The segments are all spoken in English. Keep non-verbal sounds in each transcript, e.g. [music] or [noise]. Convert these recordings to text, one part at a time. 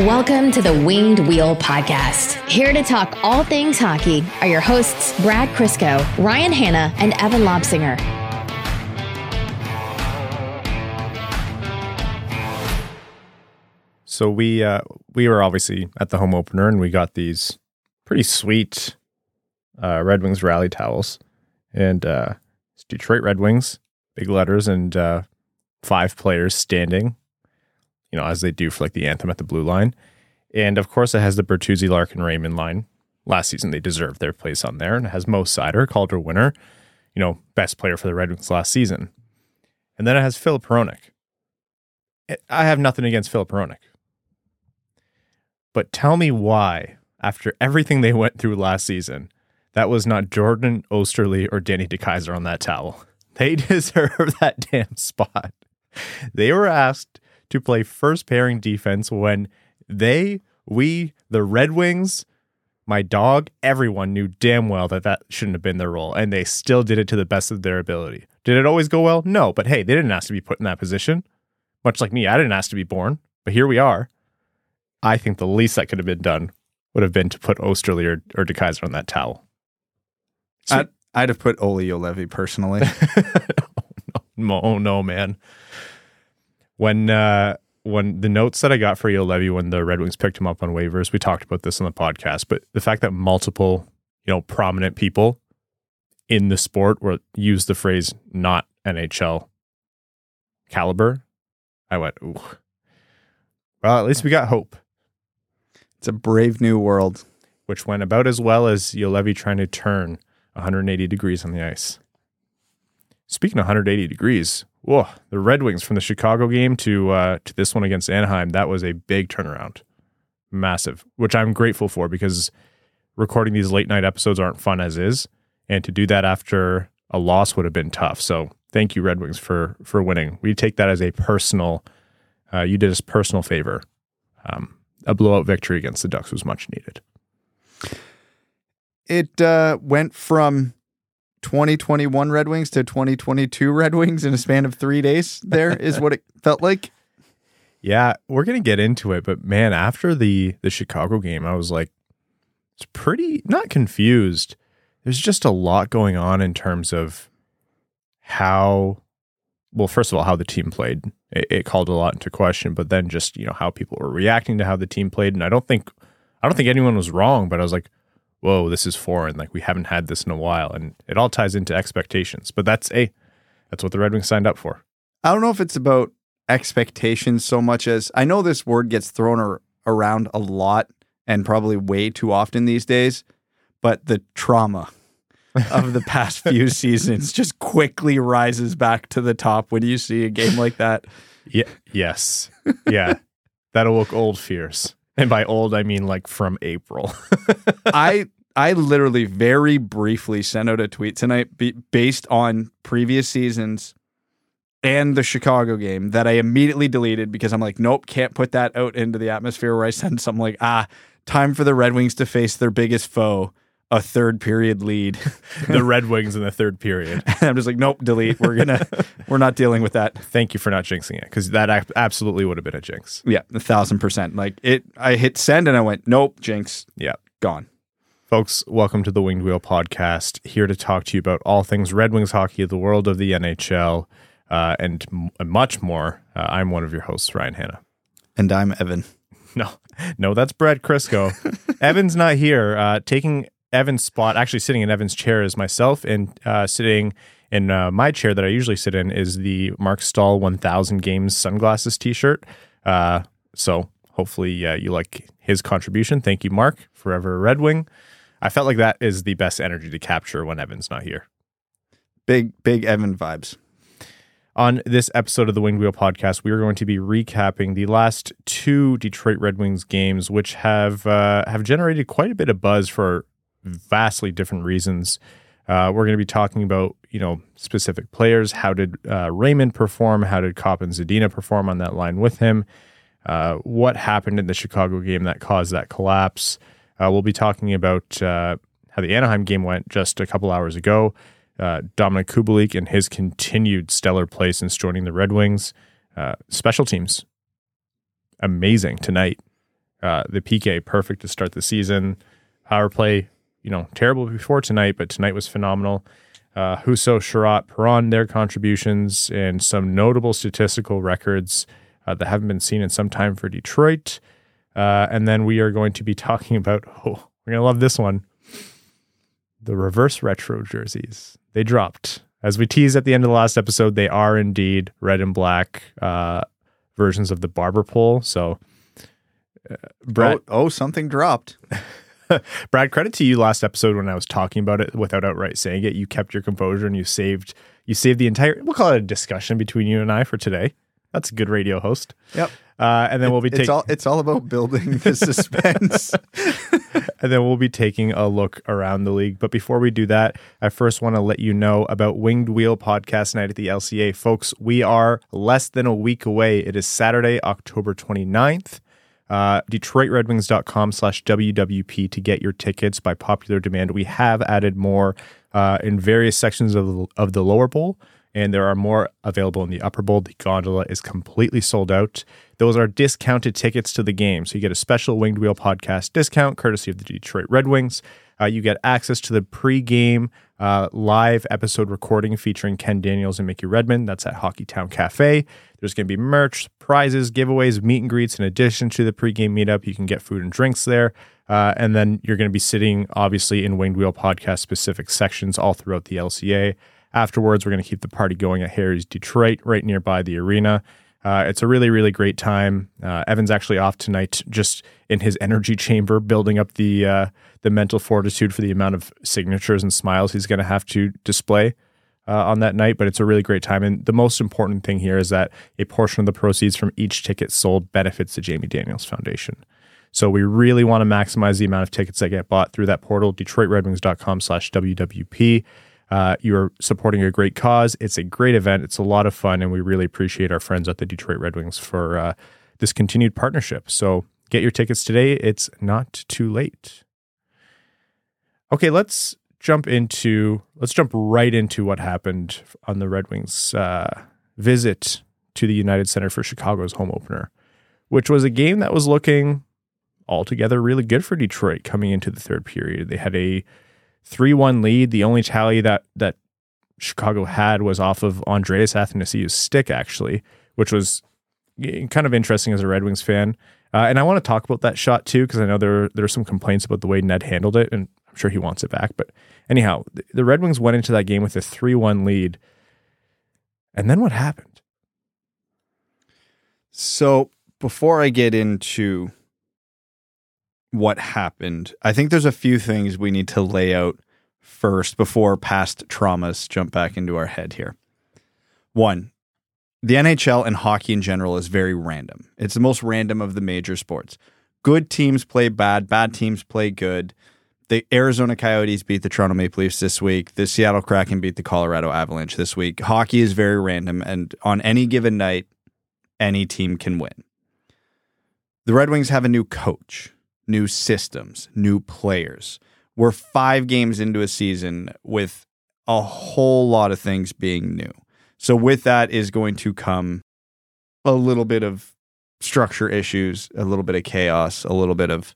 Welcome to the Winged Wheel Podcast. Here to talk all things hockey are your hosts, Brad Crisco, Ryan Hanna, and Evan Lobsinger. So we uh, we were obviously at the home opener, and we got these pretty sweet uh, Red Wings rally towels, and uh, it's Detroit Red Wings, big letters, and uh, five players standing, you know, as they do for like the anthem at the blue line, and of course it has the Bertuzzi, Larkin, Raymond line. Last season they deserved their place on there, and it has Mo Seider, Calder winner, you know, best player for the Red Wings last season, and then it has Filip Hronek. I have nothing against Filip Hronek. But tell me why, after everything they went through last season, that was not Jordan Oesterle or Danny DeKeyser on that towel. [laughs] They [laughs] deserve that damn spot. They were asked to play first pairing defense when they, we, the Red Wings, my dog, everyone knew damn well that that shouldn't have been their role, and they still did it to the best of their ability. Did it always go well? No, but hey, they didn't ask to be put in that position. Much like me, I didn't ask to be born, but here we are. I think the least that could have been done would have been to put Oesterle or, or DeKeyser on that towel. I'd, I'd have put Olli Juolevi personally. [laughs] no, oh, no, man. When uh, when the notes that I got for Juolevi when the Red Wings picked him up on waivers, we talked about this on the podcast, but the fact that multiple, you know, prominent people in the sport were use the phrase not NHL caliber, I went, ooh. Well, at least we got hope. It's a brave new world. which went about as well as Juolevi trying to turn 180 degrees on the ice. Speaking of 180 degrees, whoa, the Red Wings from the Chicago game to uh, to this one against Anaheim, that was a big turnaround, massive. Which I'm grateful for because recording these late night episodes aren't fun as is, and to do that after a loss would have been tough. So thank you, Red Wings, for for winning. We take that as a personal. Uh, you did us personal favor. Um, a blowout victory against the Ducks was much needed. It uh, went from 2021 Red Wings to 2022 Red Wings in a span of three days. There is what it [laughs] felt like. Yeah, we're gonna get into it, but man, after the the Chicago game, I was like, it's pretty not confused. There's just a lot going on in terms of how, well, first of all, how the team played. It, it called a lot into question, but then just you know how people were reacting to how the team played, and I don't think, I don't think anyone was wrong, but I was like, whoa, this is foreign. Like we haven't had this in a while, and it all ties into expectations. But that's a, that's what the Red Wings signed up for. I don't know if it's about expectations so much as I know this word gets thrown ar- around a lot and probably way too often these days, but the trauma of the past few [laughs] seasons just quickly rises back to the top when you see a game like that. Yeah. Yes. Yeah. [laughs] That'll look old fierce. And by old, I mean like from April. [laughs] I I literally very briefly sent out a tweet tonight based on previous seasons and the Chicago game that I immediately deleted because I'm like, nope, can't put that out into the atmosphere where I send something like, ah, time for the Red Wings to face their biggest foe, a third period lead. [laughs] the Red Wings in the third period. [laughs] I'm just like, nope, delete. We're gonna, [laughs] we're not dealing with that. Thank you for not jinxing it because that absolutely would have been a jinx. Yeah, a thousand percent. Like it, I hit send and I went, nope, jinx, Yeah. gone. Folks, welcome to the Winged Wheel podcast. Here to talk to you about all things Red Wings hockey, the world of the NHL, uh, and m- much more. Uh, I'm one of your hosts, Ryan Hanna. And I'm Evan. No, no, that's Brad Crisco. Evan's not here. Uh, taking Evan's spot, actually sitting in Evan's chair is myself, and uh, sitting in uh, my chair that I usually sit in is the Marc Staal 1000 Games sunglasses T-shirt. Uh, so hopefully uh, you like his contribution. Thank you, Marc. Forever Red Wing. I felt like that is the best energy to capture when Evan's not here. Big, big Evan vibes. On this episode of the Winged Wheel podcast, we are going to be recapping the last two Detroit Red Wings games, which have uh, have generated quite a bit of buzz for vastly different reasons. Uh, we're going to be talking about you know specific players. How did uh, Raymond perform? How did Copp and Zadina perform on that line with him? Uh, what happened in the Chicago game that caused that collapse? Uh, we'll be talking about uh, how the Anaheim game went just a couple hours ago. Uh, Dominik Kubalik and his continued stellar play since joining the Red Wings. Special teams, amazing tonight. The PK perfect to start the season. Power play, you know, terrible before tonight, but tonight was phenomenal. Uh, Husso, Chiarot, Perron, their contributions, and some notable statistical records uh, that haven't been seen in some time for Detroit. Uh, and then we are going to be talking about, [laughs] oh, we're going to love this one the reverse retro jerseys. They dropped. As we teased at the end of the last episode, they are indeed red and black uh, versions of the barber pole. So, uh, Brad, oh, oh, something dropped. [laughs] [laughs] Brad, credit to you last episode when I was talking about it without outright saying it. You kept your composure and you saved you saved the entire. We'll call it a discussion between you and I for today. That's a good radio host. Yep. Uh, and then we'll be taking. It's all it's all about building the [laughs] suspense. [laughs] and then we'll be taking a look around the league. But before we do that, I first want to let you know about Winged Wheel Podcast Night at the LCA. Folks, we are less than a week away. It is Saturday, October 29th. Uh, DetroitRedWings.com slash WWP to get your tickets by popular demand. We have added more uh, in various sections of the, of the lower bowl and there are more available in the upper bowl. The gondola is completely sold out. Those are discounted tickets to the game. So you get a special Winged Wheel podcast discount courtesy of the Detroit Red Wings. Uh, you get access to the pre-game uh, live episode recording featuring Ken Daniels and Mickey Redmond. That's at Hockeytown Cafe. There's going to be merch, prizes, giveaways, meet and greets. In addition to the pre-game meetup, you can get food and drinks there. Uh, and then you're going to be sitting, obviously, in Winged Wheel podcast specific sections all throughout the LCA. Afterwards, we're going to keep the party going at Harry's Detroit, right nearby the arena. Uh, it's a really, really great time. Uh, Evan's actually off tonight, just in his energy chamber, building up the uh, the mental fortitude for the amount of signatures and smiles he's going to have to display uh, on that night. But it's a really great time, and the most important thing here is that a portion of the proceeds from each ticket sold benefits the Jamie Daniels Foundation. So we really want to maximize the amount of tickets that get bought through that portal, DetroitRedWings.com slash WWP. Uh, you're supporting a great cause. It's a great event. It's a lot of fun, and we really appreciate our friends at the Detroit Red Wings for uh, this continued partnership. So get your tickets today. It's not too late. Okay, let's jump into let's jump right into what happened on the Red Wings uh, visit to the United Center for Chicago's home opener, which was a game that was looking altogether really good for Detroit coming into the third period. They had a 3 1 lead. The only tally that, that Chicago had was off of Andreas Athanasiou's stick, actually, which was kind of interesting as a Red Wings fan. Uh, and I want to talk about that shot too, because I know there, there are some complaints about the way Ned handled it, and I'm sure he wants it back. But anyhow, the Red Wings went into that game with a 3 1 lead. And then what happened? So before I get into what happened. I think there's a few things we need to lay out first before past traumas jump back into our head here. One, the NHL and hockey in general is very random. It's the most random of the major sports. Good teams play bad, bad teams play good. The Arizona Coyotes beat the Toronto Maple Leafs this week. The Seattle Kraken beat the Colorado Avalanche this week. Hockey is very random, and on any given night, any team can win. The Red Wings have a new coach new systems, new players. We're five games into a season with a whole lot of things being new. So, with that is going to come a little bit of structure issues, a little bit of chaos, a little bit of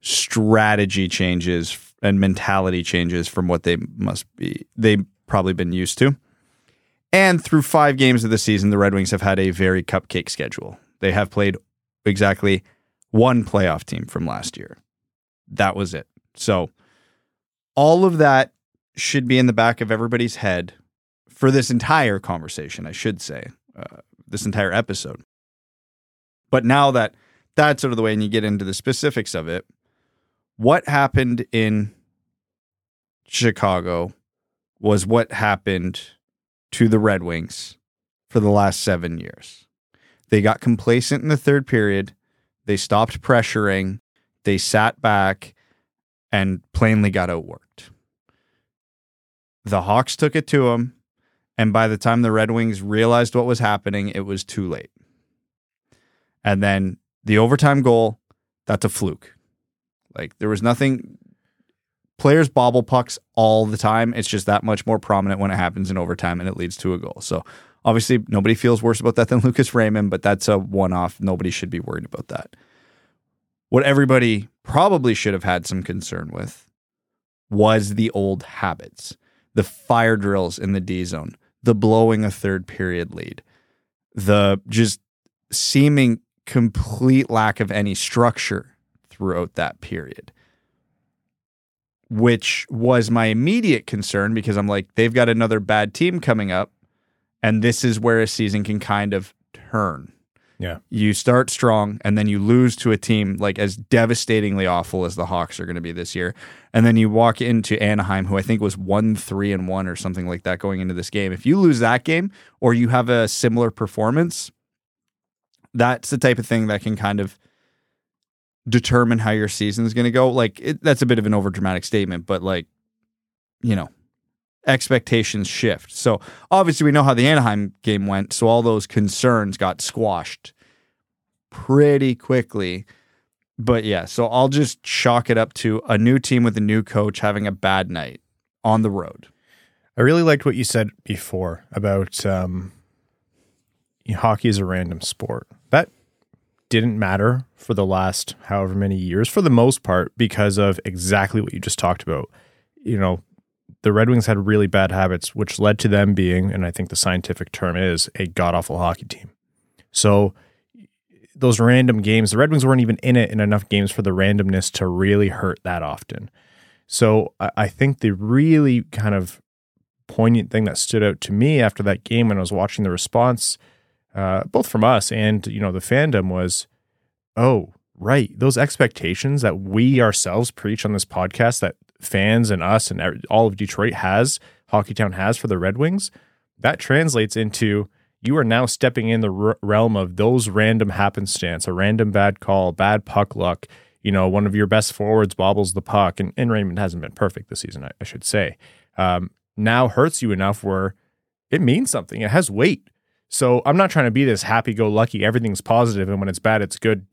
strategy changes and mentality changes from what they must be, they've probably been used to. And through five games of the season, the Red Wings have had a very cupcake schedule. They have played exactly one playoff team from last year. That was it. So all of that should be in the back of everybody's head for this entire conversation, I should say, uh, this entire episode. But now that that's out of the way and you get into the specifics of it, what happened in Chicago was what happened to the Red Wings for the last seven years. They got complacent in the third period they stopped pressuring. They sat back and plainly got outworked. The Hawks took it to them. And by the time the Red Wings realized what was happening, it was too late. And then the overtime goal, that's a fluke. Like there was nothing. Players bobble pucks all the time. It's just that much more prominent when it happens in overtime and it leads to a goal. So Obviously, nobody feels worse about that than [laughs] Lucas Raymond, but that's a one off. Nobody should be worried about that. What everybody probably should have had some concern with was the old habits, the fire drills in the D zone, the blowing a third period lead, the just seeming complete lack of any structure throughout that period. Which was my immediate concern because I'm like, they've got another bad team coming up, and this is where a season can kind of turn. Yeah. You start strong and then you lose to a team like as devastatingly awful as the Hawks are going to be this year. And then you walk into Anaheim, who I think was 1 3 and 1 or something like that going into this game. If you lose that game or you have a similar performance, that's the type of thing that can kind of determine how your season is going to go. Like, it, that's a bit of an overdramatic statement, but like, you know, expectations shift. So obviously, we know how the Anaheim game went. So all those concerns got squashed pretty quickly. But yeah, so I'll just chalk it up to a new team with a new coach having a bad night on the road. I really liked what you said before about um, hockey is a random sport. That didn't matter for the last however many years, for the most part, because of exactly what you just talked about. You know, the Red Wings had really bad habits, which led to them being, and I think the scientific term is, a god awful hockey team. So those random games, the Red Wings weren't even in it in enough games for the randomness to really hurt that often. So I think the really kind of poignant thing that stood out to me after that game when I was watching the response, uh, both from us and you know the fandom, was, oh right, those expectations that we ourselves preach on this podcast that fans and us and all of Detroit has, Hockeytown has for the Red Wings, that translates into you are now stepping in the realm of those random happenstance, a random bad call, bad puck luck. You know, one of your best forwards bobbles the puck, and, and Raymond hasn't been perfect this season, I, I should say. Um, now hurts you enough where it means something. It has weight. So I'm not trying to be this happy go lucky, everything's positive, and when it's bad, it's good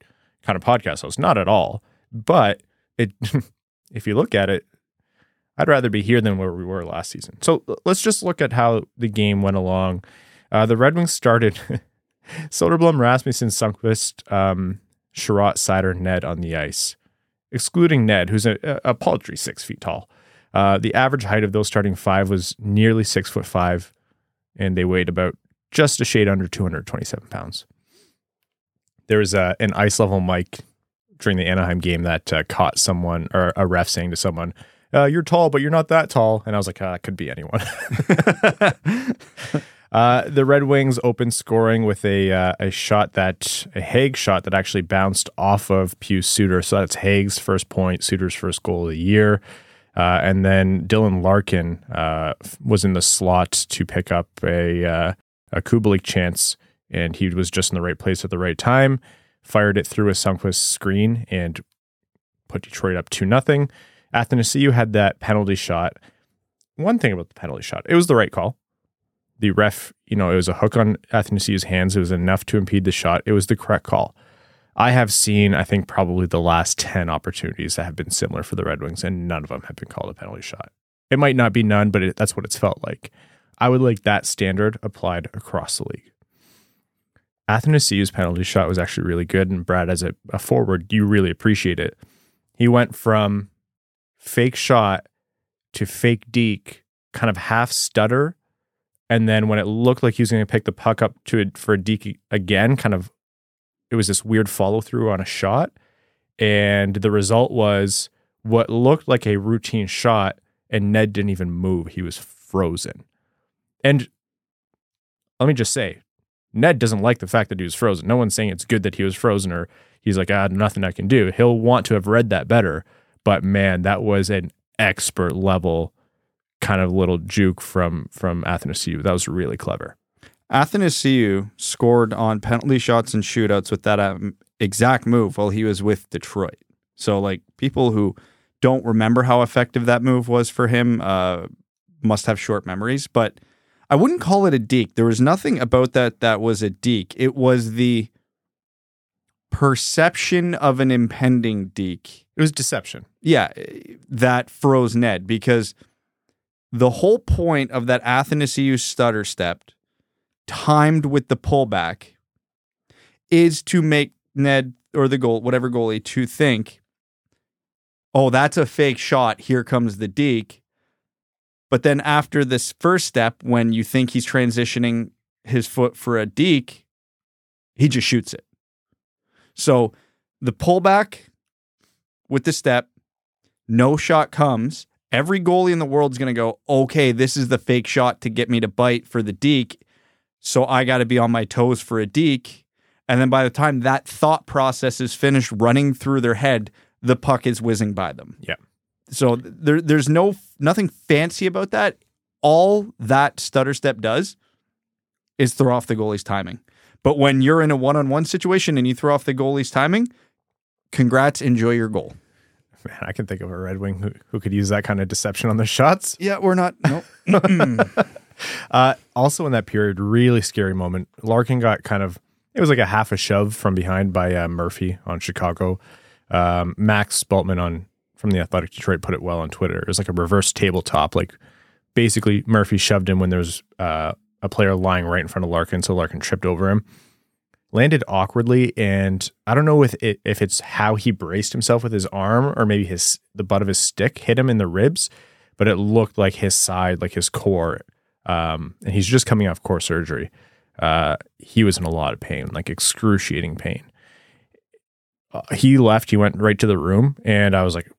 kind of podcast host. Not at all. But it, [laughs] if you look at it, I'd rather be here than where we were last season. So let's just look at how the game went along. Uh, the Red Wings started [laughs] Soderblom, Rasmussen, Sundqvist, um, Chiarot, Seider, Ned on the ice, excluding Ned, who's a, a paltry six feet tall. Uh, the average height of those starting five was nearly six foot five, and they weighed about just a shade under 227 pounds. There was uh, an ice level mic during the Anaheim game that uh, caught someone or a ref saying to someone, uh, you're tall, but you're not that tall. And I was like, ah, could be anyone. [laughs] uh, the Red Wings opened scoring with a uh, a shot that a Hague shot that actually bounced off of Pius Suter. So that's Hague's first point, Suter's first goal of the year. Uh, and then Dylan Larkin uh, was in the slot to pick up a uh, a Kubalik chance, and he was just in the right place at the right time. Fired it through a Sundqvist screen and put Detroit up two nothing. Athanasiou had that penalty shot. One thing about the penalty shot, it was the right call. The ref, you know, it was a hook on Athanasiou's hands. It was enough to impede the shot. It was the correct call. I have seen, I think, probably the last 10 opportunities that have been similar for the Red Wings, and none of them have been called a penalty shot. It might not be none, but it, that's what it's felt like. I would like that standard applied across the league. Athanasiou's penalty shot was actually really good, and Brad, as a, a forward, you really appreciate it. He went from fake shot to fake deke, kind of half stutter. And then when it looked like he was going to pick the puck up to it for a deke again, kind of, it was this weird follow through on a shot. And the result was what looked like a routine shot, and Ned didn't even move. He was frozen. And let me just say, Ned doesn't like the fact that he was frozen. No one's saying it's good that he was frozen or he's like, ah, nothing I can do. He'll want to have read that better. But man, that was an expert level kind of little juke from from Athanasiou. That was really clever. Athanasiou scored on penalty shots and shootouts with that um, exact move while he was with Detroit. So like people who don't remember how effective that move was for him uh, must have short memories. But I wouldn't call it a deke. There was nothing about that that was a deke. It was the perception of an impending deke. It was deception. Yeah, eh, that froze Ned because the whole point of that Athanasiou's stutter step timed with the pullback is to make Ned or the goal, whatever goalie, to think, oh, that's a fake shot. Here comes the deke. But then after this first step, when you think he's transitioning his foot for a deke, he just shoots it. So the pullback with the step, no shot comes. Every goalie in the world is going to go, okay, this is the fake shot to get me to bite for the deke. So I got to be on my toes for a deke. And then by the time that thought process is finished running through their head, the puck is whizzing by them. Yeah. So there, there's no nothing fancy about that. All that stutter step does is throw off the goalie's timing. But when you're in a one-on-one situation and you throw off the goalie's timing, congrats, enjoy your goal. Man, I can think of a Red Wing who, who could use that kind of deception on their shots. Yeah, we're not. Nope. [laughs] Uh, also, in that period, really scary moment. Larkin got kind of it was like a half a shove from behind by uh, Murphy on Chicago. Um, Max Bultman on from the Athletic Detroit put it well on Twitter. It was like a reverse tabletop. Like basically, Murphy shoved him when there was uh, a player lying right in front of Larkin, so Larkin tripped over him. Landed awkwardly, and I don't know if it, if it's how he braced himself with his arm or maybe his the butt of his stick hit him in the ribs, but it looked like his side, like his core, um, and he's just coming off core surgery. Uh, he was in a lot of pain, like excruciating pain. Uh, he left. He went right to the room, and I was like,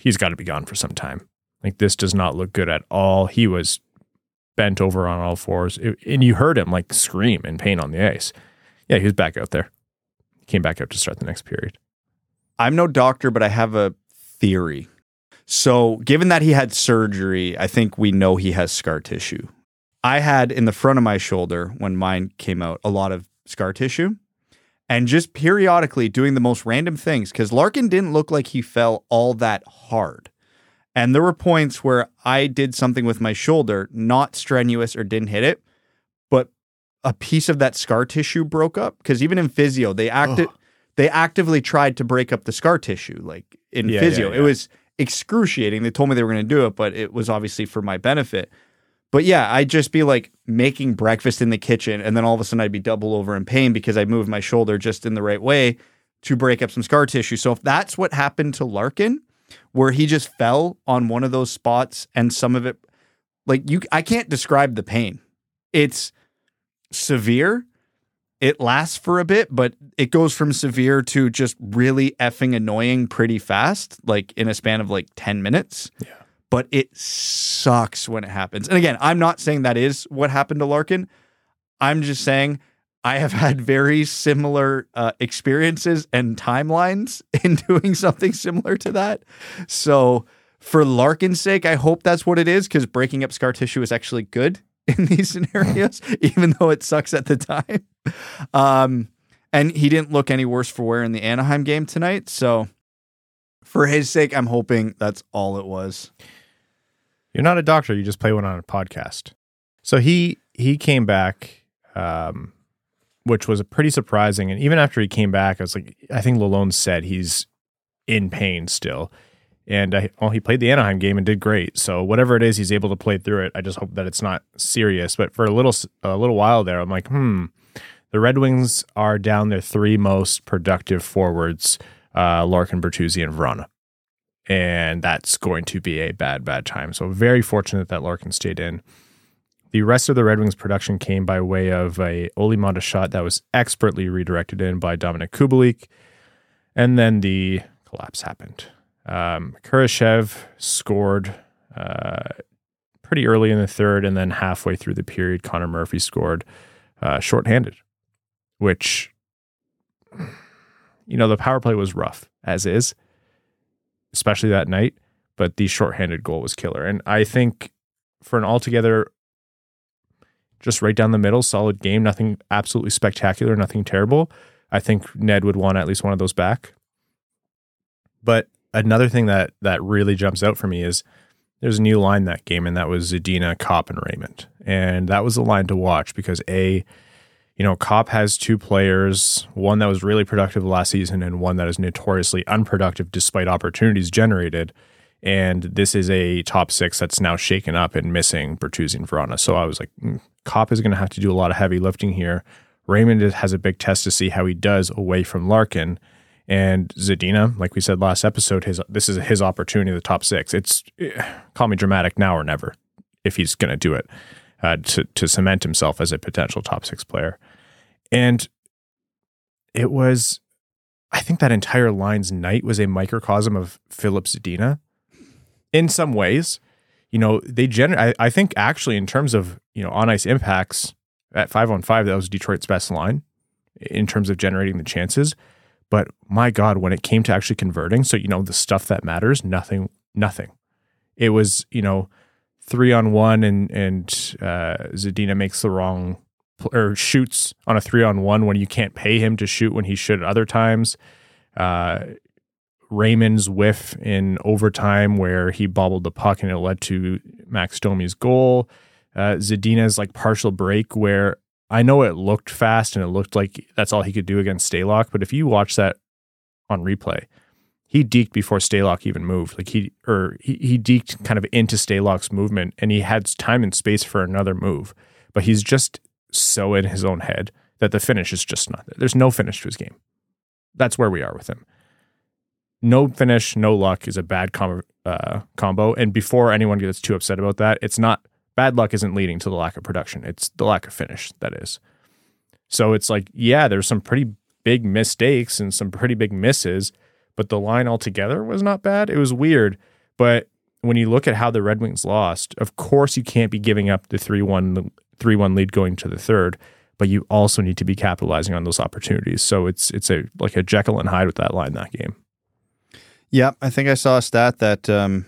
he's got to be gone for some time. Like this does not look good at all. He was bent over on all fours, It- and you heard him like scream in pain on the ice. Yeah, he was back out there. He came back out to start the next period. I'm no doctor, but I have a theory. So, given that he had surgery, I think we know he has scar tissue. I had in the front of my shoulder when mine came out a lot of scar tissue. And just periodically doing the most random things because Larkin didn't look like he fell all that hard. And there were points where I did something with my shoulder, not strenuous or didn't hit it, a piece of that scar tissue broke up. Because even in physio, they acted they actively tried to break up the scar tissue. Like in Yeah, physio, yeah, it was excruciating. They told me they were going to do it, but it was obviously for my benefit. But yeah, I'd just be like making breakfast in the kitchen, and then all of a sudden I'd be double over in pain because I moved my shoulder just in the right way to break up some scar tissue. So if that's what happened to Larkin, where he just fell on one of those spots and some of it, like you, I can't describe the pain. It's severe. It lasts for a bit, but it goes from severe to just really effing annoying pretty fast, like in a span of like 10 minutes. Yeah. But it sucks when it happens. And again, I'm not saying that is what happened to Larkin. I'm just saying I have had very similar uh, experiences and timelines [laughs] in doing something similar to that. So, for Larkin's sake, I hope that's what it is because breaking up scar tissue is actually good in these scenarios, [laughs] even though it sucks at the time. Um, and he didn't look any worse for wear in the Anaheim game tonight. So, for his sake, I'm hoping that's all it was. You're not a doctor. You just play one on a podcast. So he he came back, um, which was pretty surprising. And even after he came back, I was like, I think Lalone said he's in pain still. And I, well, he played the Anaheim game and did great. So whatever it is, he's able to play through it. I just hope that it's not serious. But for a little a little while there, I'm like, hmm, the Red Wings are down their three most productive forwards, uh, Larkin, Bertuzzi, and Vrana and that's going to be a bad, bad time. So very fortunate that Larkin stayed in. The rest of the Red Wings production came by way of a Olli Maatta shot that was expertly redirected in by Dominik Kubalik, and then the collapse happened. Um, Kurashev scored uh, pretty early in the third, and then halfway through the period, Connor Murphy scored uh, shorthanded, which you know the power play was rough as is especially that night. But the shorthanded goal was killer. And I think for an altogether, just right down the middle, solid game, nothing absolutely spectacular, nothing terrible. I think Ned would want at least one of those back. But another thing that that really jumps out for me is there's a new line that game, and that was Zadina, Copp, and Raymond. And that was the line to watch because A, you know, Copp has two players, one that was really productive last season and one that is notoriously unproductive despite opportunities generated. And this is a top six that's now shaken up and missing Bertuzzi and Vrana. So I was like, mm, Copp is going to have to do a lot of heavy lifting here. Raymond has a big test to see how he does away from Larkin. And Zadina, like we said last episode, his this is his opportunity, the top six. It's eh, call me dramatic now or never, if he's going to do it uh, to to cement himself as a potential top six player. And it was, I think that entire line's night was a microcosm of Filip Zadina. In some ways, you know, they generate. I, I think actually in terms of you know on ice impacts at five on five, that was Detroit's best line in terms of generating the chances. But my God, when it came to actually converting, so you know the stuff that matters, nothing, nothing. It was you know three on one, and and uh, Zadina makes the wrong or shoots on a three on one when you can't pay him to shoot when he should at other times. Uh, Raymond's whiff in overtime where he bobbled the puck and it led to Max Domi's goal. Uh, Zadina's like partial break where I know it looked fast and it looked like that's all he could do against Stalock, but if you watch that on replay, he deked before Stalock even moved. Like he or he, he deked kind of into Stalock's movement and he had time and space for another move. But he's just so in his own head that the finish is just not there. There's no finish to his game. That's where we are with him. No finish, no luck is a bad com- uh, combo. And before anyone gets too upset about that, it's not bad luck isn't leading to the lack of production. It's the lack of finish that is. So it's like, yeah, there's some pretty big mistakes and some pretty big misses, but the line altogether was not bad. It was weird, but when you look at how the Red Wings lost, of course you can't be giving up the 3-1 3-1 lead going to the third, but you also need to be capitalizing on those opportunities. So it's it's a like a Jekyll and Hyde with that line that game. Yeah, I think I saw a stat that um,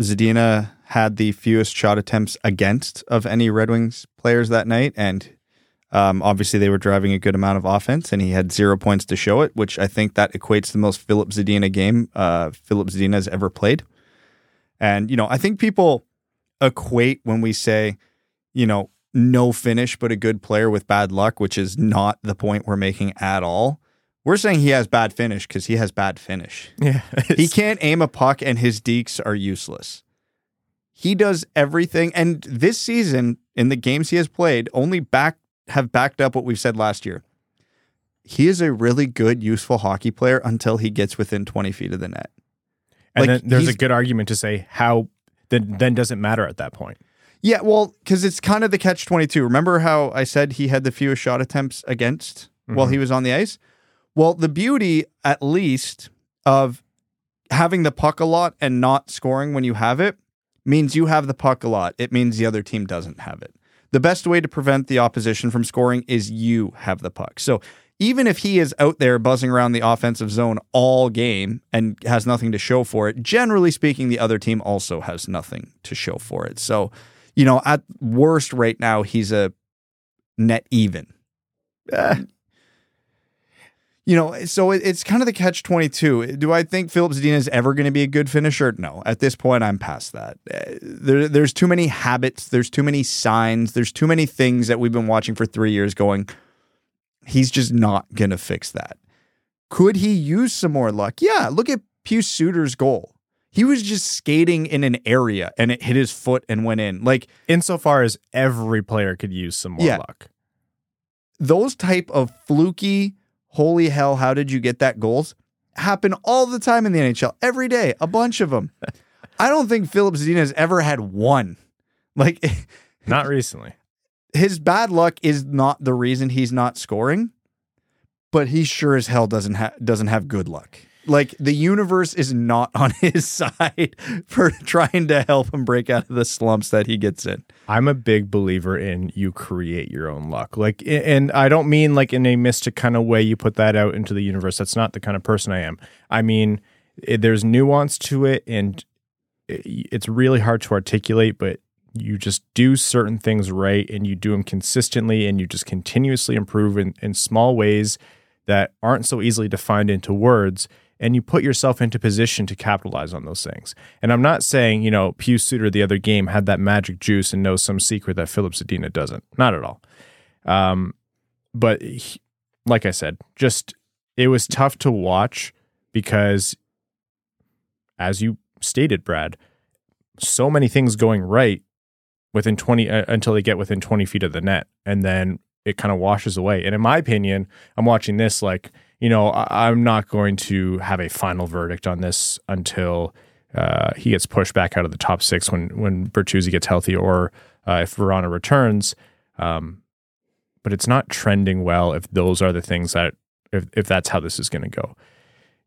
Zadina had the fewest shot attempts against of any Red Wings players that night, and um, obviously they were driving a good amount of offense, and he had zero points to show it, which I think that equates the most Filip Zadina game uh, Filip Zadina has ever played. And you know, I think people equate when we say, you know, no finish but a good player with bad luck, which is not the point we're making at all. We're saying he has bad finish because he has bad finish. Yeah. [laughs] He can't aim a puck and his dekes are useless. He does everything. And this season, in the games he has played, only back have backed up what we've said last year. He is a really good, useful hockey player until he gets within 20 feet of the net. And Like, then there's a good argument to say how then then doesn't matter at that point. Yeah, well, because it's kind of the catch 22. Remember how I said he had the fewest shot attempts against while mm-hmm. he was on the ice? Well, the beauty, at least, of having the puck a lot and not scoring when you have it means you have the puck a lot. It means the other team doesn't have it. The best way to prevent the opposition from scoring is you have the puck. So even if he is out there buzzing around the offensive zone all game and has nothing to show for it, generally speaking, the other team also has nothing to show for it. So, you know, at worst right now, he's a net even. Eh. You know, so it, it's kind of the catch 22. Do I think Filip Zadina is ever going to be a good finisher? No. At this point, I'm past that. Eh, There, there's too many habits, there's too many signs, there's too many things that we've been watching for three years going, he's just not going to fix that. Could he use some more luck? Yeah. Look at Pius Suter's goal. He was just skating in an area and it hit his foot and went in. Like Insofar as every player could use some more Yeah. luck. those type of fluky, holy hell, how did you get that goals happen all the time in the NHL, every day, a bunch of them. [laughs] I don't think Filip Zadina has ever had one. Like [laughs] Not recently. his bad luck is not the reason he's not scoring, but he sure as hell doesn't ha- doesn't have good luck. Like the universe is not on [laughs] his side for trying to help him break out of the slumps that he gets in. I'm a big believer in you create your own luck. Like, and I don't mean like in a mystic kind of way you put that out into the universe. That's not the kind of person I am. I mean, i there's nuance to it, and eh, i- it's really hard to articulate, but you just do certain things right and you do them consistently and you just continuously improve in, in small ways that aren't so easily defined into words and you put yourself into position to capitalize on those things. And I'm not saying, you know, Pius Suter the other game had that magic juice and knows some secret that Filip Zadina doesn't. Not at all. Um, but he- like I said, just it was tough to watch because, as you stated, Brad, so many things going right within 20 uh, until they get within 20 feet of the net and then it kind of washes away. And in my opinion, I'm watching this like, you know, I, I'm not going to have a final verdict on this until uh, he gets pushed back out of the top six when when Bertuzzi gets healthy or uh, if Vrana returns. Um, but it's not trending well if those are the things that if if that's how this is going to go.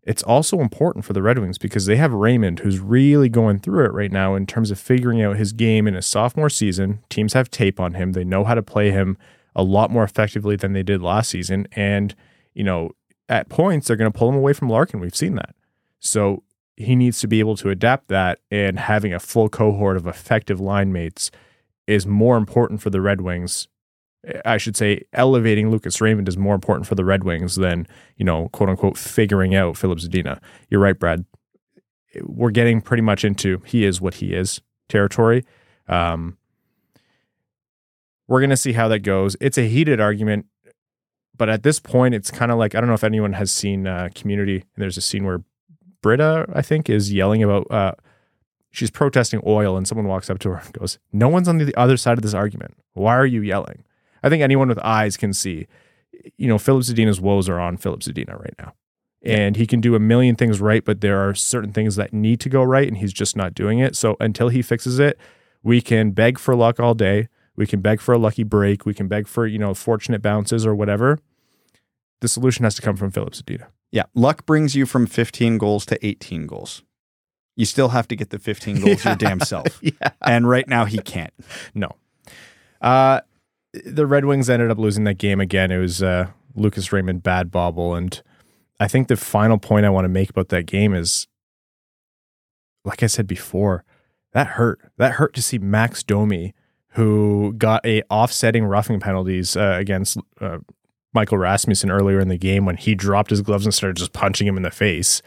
It's also important for the Red Wings because they have Raymond who's really going through it right now in terms of figuring out his game in his sophomore season. Teams have tape on him. They know how to play him a lot more effectively than they did last season and, you know, at points they're going to pull him away from Larkin. We've seen that. So he needs to be able to adapt that and having a full cohort of effective line mates is more important for the Red Wings I should say elevating Lucas Raymond is more important for the Red Wings than, you know, quote unquote, figuring out Filip Zadina. You're right, Brad. We're getting pretty much into he is what he is territory. Um, we're going to see how that goes. It's a heated argument, but at this point, it's kind of like I don't know if anyone has seen uh, Community, and there's a scene where Britta, I think, is yelling about. Uh, she's protesting oil, and someone walks up to her and goes, "No one's on the other side of this argument. Why are you yelling?" I think anyone with eyes can see, you know, Filip Zadina's woes are on Filip Zadina right now. And he can do a million things right, but there are certain things that need to go right, and he's just not doing it. So until he fixes it, we can beg for luck all day. We can beg for a lucky break. We can beg for, you know, fortunate bounces or whatever. The solution has to come from Filip Zadina. Yeah. Luck brings you from 15 goals to 18 goals. You still have to get the 15 goals yeah. your damn [laughs] self. [laughs] yeah. And right now he can't. No. Uh, the Red Wings ended up losing that game again. It was uh, Lucas Raymond bad bobble, and I think the final point I want to make about that game is, like I said before, that hurt. That hurt to see Max Domi, who got a offsetting roughing penalties uh, against uh, Michael Rasmussen earlier in the game when he dropped his gloves and started just punching him in the face.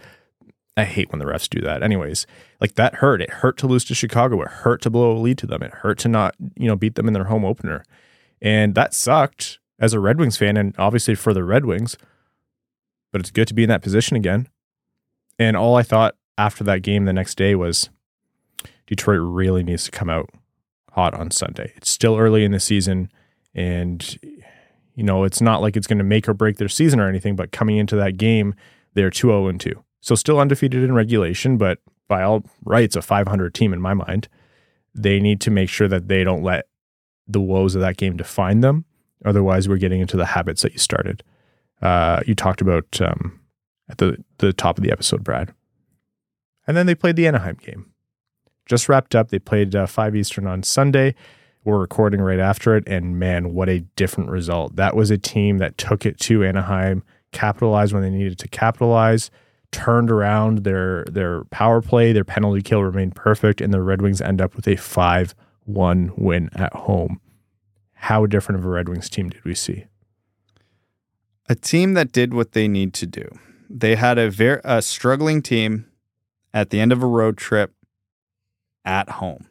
I hate when the refs do that. Anyways, like that hurt. It hurt to lose to Chicago. It hurt to blow a lead to them. It hurt to not, you know, beat them in their home opener. And that sucked as a Red Wings fan and obviously for the Red Wings. But it's good to be in that position again. And all I thought after that game the next day was Detroit really needs to come out hot on Sunday. It's still early in the season and you know, it's not like it's going to make or break their season or anything, but coming into that game, they're 2 0 and 2. So still undefeated in regulation, but by all rights, a 500 team in my mind. They need to make sure that they don't let the woes of that game define them. Otherwise, we're getting into the habits that you started. Uh, you talked about um, at the the top of the episode, Brad. And then they played the Anaheim game. Just wrapped up. They played uh, five Eastern on Sunday. We're recording right after it, and man, what a different result! That was a team that took it to Anaheim, capitalized when they needed to capitalize, turned around their their power play, their penalty kill remained perfect, and the Red Wings end up with a five one win at home. How different of a Red Wings team did we see? A team that did what they need to do. They had a very a struggling team at the end of a road trip at home.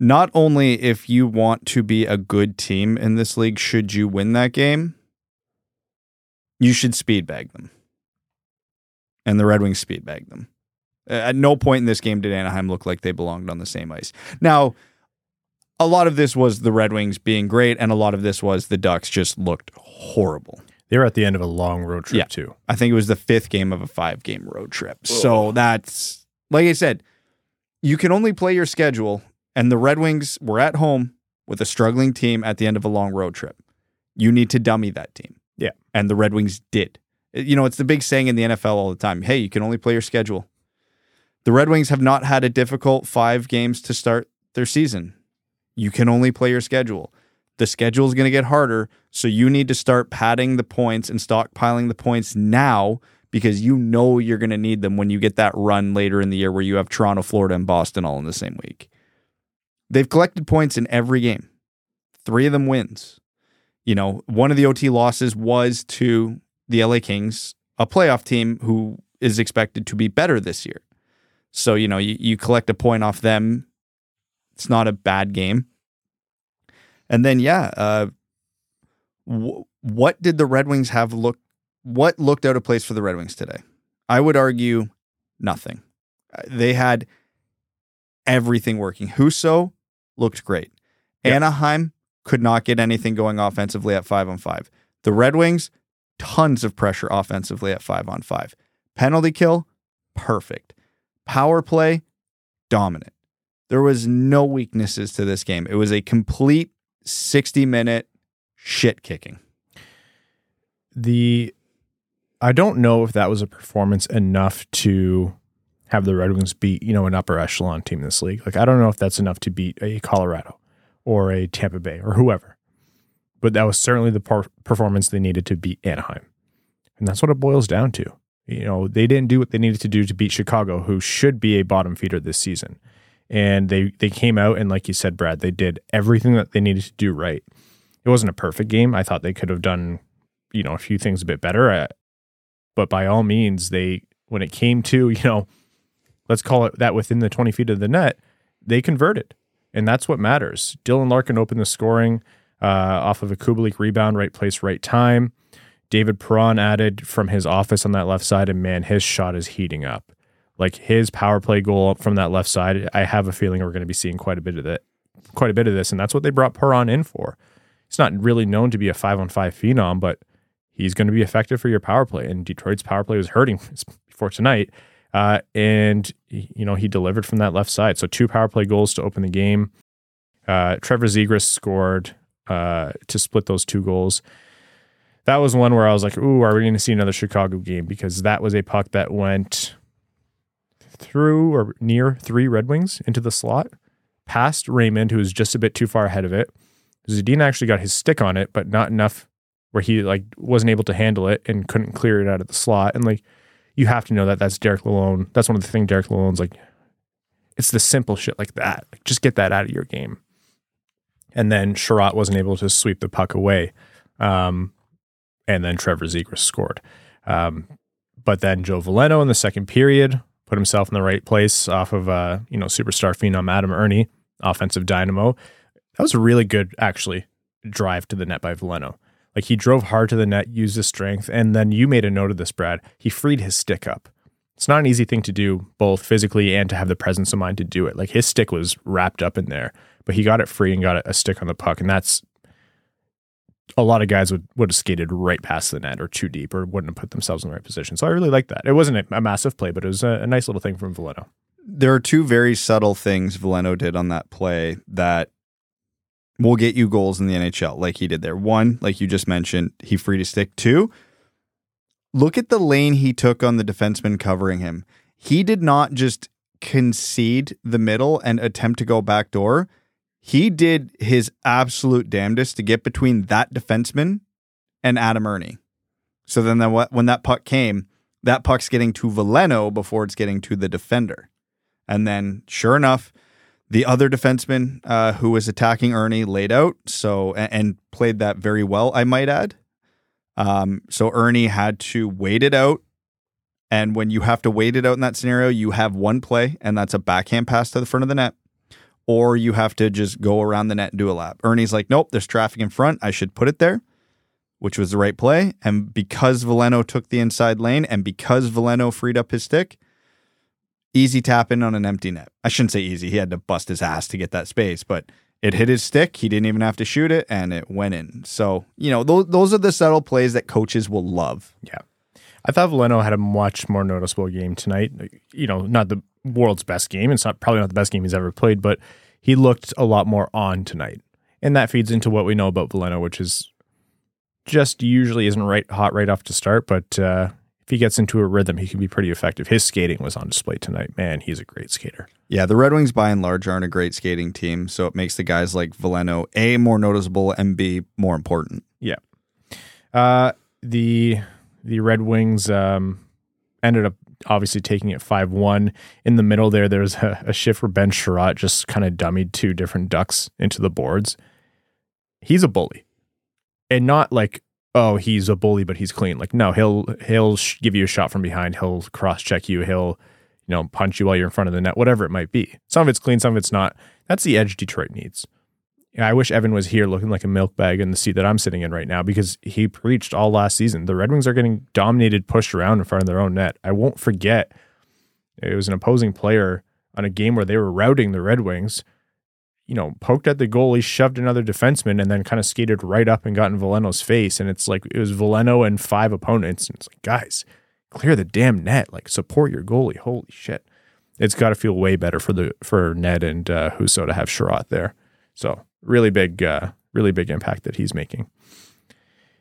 Not only if you want to be a good team in this league, should you win that game, you should speed bag them. And the Red Wings speed bag them. At no point in this game did Anaheim look like they belonged on the same ice. Now, a lot of this was the Red Wings being great, and a lot of this was the Ducks just looked horrible. They were at the end of a long road trip, yeah. too. I think it was the fifth game of a five game road trip. Ugh. So that's, like I said, you can only play your schedule, and the Red Wings were at home with a struggling team at the end of a long road trip. You need to dummy that team. Yeah. And the Red Wings did. Uh, you know, it's the big saying in the NFL all the time hey, you can only play your schedule. The Red Wings have not had a difficult five games to start their season. You can only play your schedule. The schedule is going to get harder, so you need to start padding the points and stockpiling the points now because you know you're going to need them when you get that run later in the year where you have Toronto, Florida, and Boston all in the same week. They've collected points in every game, three of them wins. You know, one of the OT losses was to the LA Kings, a playoff team who is expected to be better this year. So, you know, you, you collect a point off them. It's not a bad game. And then, yeah, uh, w- what did the Red Wings have look? What looked out of place for the Red Wings today? I would argue nothing. Uh, they had everything working. Husso looked great. Yep. Anaheim could not get anything going offensively at five on five. The Red Wings, tons of pressure offensively at five on five. Penalty kill, perfect. Power play, dominant. There was no weaknesses to this game. It was a complete 60 minute shit kicking. The I don't know if that was a performance enough to have the Red Wings beat, you know, an upper echelon team in this league. Like I don't know if that's enough to beat a Colorado or a Tampa Bay or whoever. But that was certainly the par- performance they needed to beat Anaheim. And that's what it boils down to. You know, they didn't do what they needed to do to beat Chicago, who should be a bottom feeder this season. And they they came out and like you said, Brad, they did everything that they needed to do right. It wasn't a perfect game. I thought they could have done, you know, a few things a bit better. Uh, but by all means, they when it came to, you know, let's call it that within the 20 feet of the net, they converted. And that's what matters. Dylan Larkin opened the scoring uh, off of a Kubalik rebound, right place, right time. David Perron added from his office on that left side, and man, his shot is heating up. Like his power play goal from that left side, I have a feeling we're going to be seeing quite a bit of that, quite a bit of this, and that's what they brought Perron in for. He's not really known to be a five on five phenom, but he's going to be effective for your power play. And Detroit's power play was hurting [laughs] before tonight, uh, and you know he delivered from that left side. So two power play goals to open the game. Uh, Trevor Zegras scored uh, to split those two goals that was one where I was like, "Ooh, are we going to see another Chicago game?" Because that was a puck that went through or near three Red Wings into the slot, past Raymond, who was just a bit too far ahead of it. Zadina actually got his stick on it, but not enough where he like wasn't able to handle it and couldn't clear it out of the slot. And like, you have to know that that's Derek Lalonde. That's one of the things Derek Lalonde's like. It's the simple shit like that. Like, just get that out of your game. And then Chiarot wasn't able to sweep the puck away. Um, and then Trevor Zegras scored. Um, but then Joe Veleno in the second period put himself in the right place off of uh, you know superstar phenom Adam Erne, offensive dynamo. That was a really good actually drive to the net by Veleno. Like he drove hard to the net, used his strength, and then you made a note of this, Brad. He freed his stick up. It's not an easy thing to do, both physically and to have the presence of mind to do it. Like his stick was wrapped up in there, but he got it free and got a stick on the puck, and that's a lot of guys would, would have skated right past the net or too deep or wouldn't have put themselves in the right position. So I really like that. It wasn't a, massive play, but it was a, a, nice little thing from Veleno. There are two very subtle things Veleno did on that play that will get you goals in the NHL, like he did there. One, like you just mentioned, he free to stick. Two, look at the lane he took on the defenseman covering him. He did not just concede the middle and attempt to go backdoor. he did his absolute damnedest to get between that defenseman and Adam Erne. So then the, when that puck came, that puck's getting to Veleno before it's getting to the defender. And then, sure enough, the other defenseman uh, who was attacking Erne laid out so and, and, played that very well, I might add. Um, so Erne had to wait it out. And when you have to wait it out in that scenario, you have one play, and that's a backhand pass to the front of the net or you have to just go around the net and do a lap. Erne's like, nope, there's traffic in front. I should put it there, which was the right play. And because Veleno took the inside lane and because Veleno freed up his stick, easy tap in on an empty net. I shouldn't say easy. He had to bust his ass to get that space, but it hit his stick. He didn't even have to shoot it and it went in. So, you know, those, those are the subtle plays that coaches will love. Yeah. I thought Veleno had a much more noticeable game tonight. You know, not the world's best game. It's not probably not the best game he's ever played, but he looked a lot more on tonight. And that feeds into what we know about Veleno, which is just usually isn't right hot right off to start, but uh, if he gets into a rhythm, he can be pretty effective. His skating was on display tonight. Man, he's a great skater. Yeah, the Red Wings by and large aren't a great skating team, so it makes the guys like Veleno A more noticeable and B more important. Yeah. Uh, the the Red Wings um, ended up obviously taking it 5 1. In the middle there, there's a, a shift where Ben Chiarot just kind of dummied two different ducks into the boards. He's a bully. And not like, oh, he's a bully, but he's clean. Like, no, he'll he'll sh- give you a shot from behind. He'll cross check you. He'll, you know, punch you while you're in front of the net, whatever it might be. Some of it's clean, some of it's not. That's the edge Detroit needs. I wish Evan was here looking like a milk bag in the seat that I'm sitting in right now because he preached all last season. The Red Wings are getting dominated, pushed around in front of their own net. I won't forget it was an opposing player on a game where they were routing the Red Wings. You know, poked at the goalie, shoved another defenseman, and then kind of skated right up and got in Veleno's face. And it's like it was Veleno and five opponents. And it's like, guys, clear the damn net. Like support your goalie. Holy shit. It's got to feel way better for the for Ned and uh, Husso to have Chiarot there. So really big, uh, really big impact that he's making.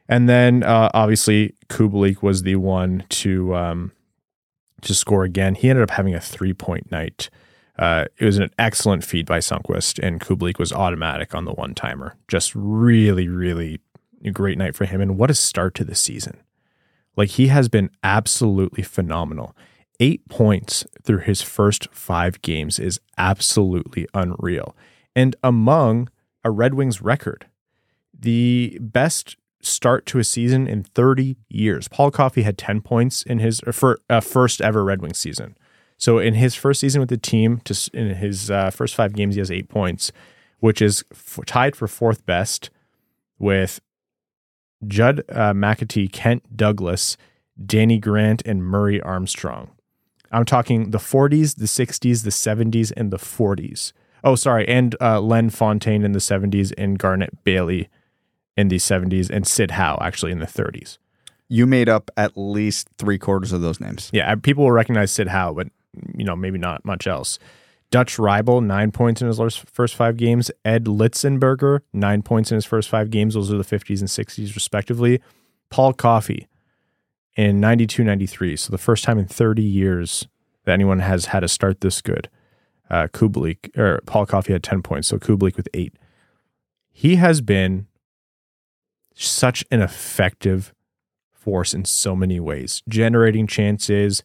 And then uh, obviously Kubalik was the one to um, to score again. He ended up having a three point night. Uh, it was an excellent feed by Sundqvist, and Kubalik was automatic on the one timer. Just really, really a great night for him. And what a start to the season! Like he has been absolutely phenomenal. Eight points through his first five games is absolutely unreal, and among a Red Wings record, the best start to a season in 30 years. Paul Coffey had 10 points in his for, uh, first ever Red Wings season. So in his first season with the team, to, in his uh, first five games, he has eight points, which is f- tied for fourth best with Jud uh, McAtee, Kent Douglas, Danny Grant, and Murray Armstrong. I'm talking the 40s, the 60s, the 70s, and the 40s. Oh, sorry, and uh, Len Fontaine in the 70s and Garnet Bailey in the 70s and Sid Howe actually in the 30s. You made up at least three quarters of those names. Yeah, people will recognize Sid Howe, but you know maybe not much else. Dutch Reibel, nine points in his first five games. Ed Litzenberger, nine points in his first five games. Those are the 50s and 60s, respectively. Paul Coffey in 92 93. So the first time in 30 years that anyone has had a start this good. Uh, Kubalik, or Paul Coffey had 10 points. So Kubalik with eight. He has been such an effective force in so many ways, generating chances,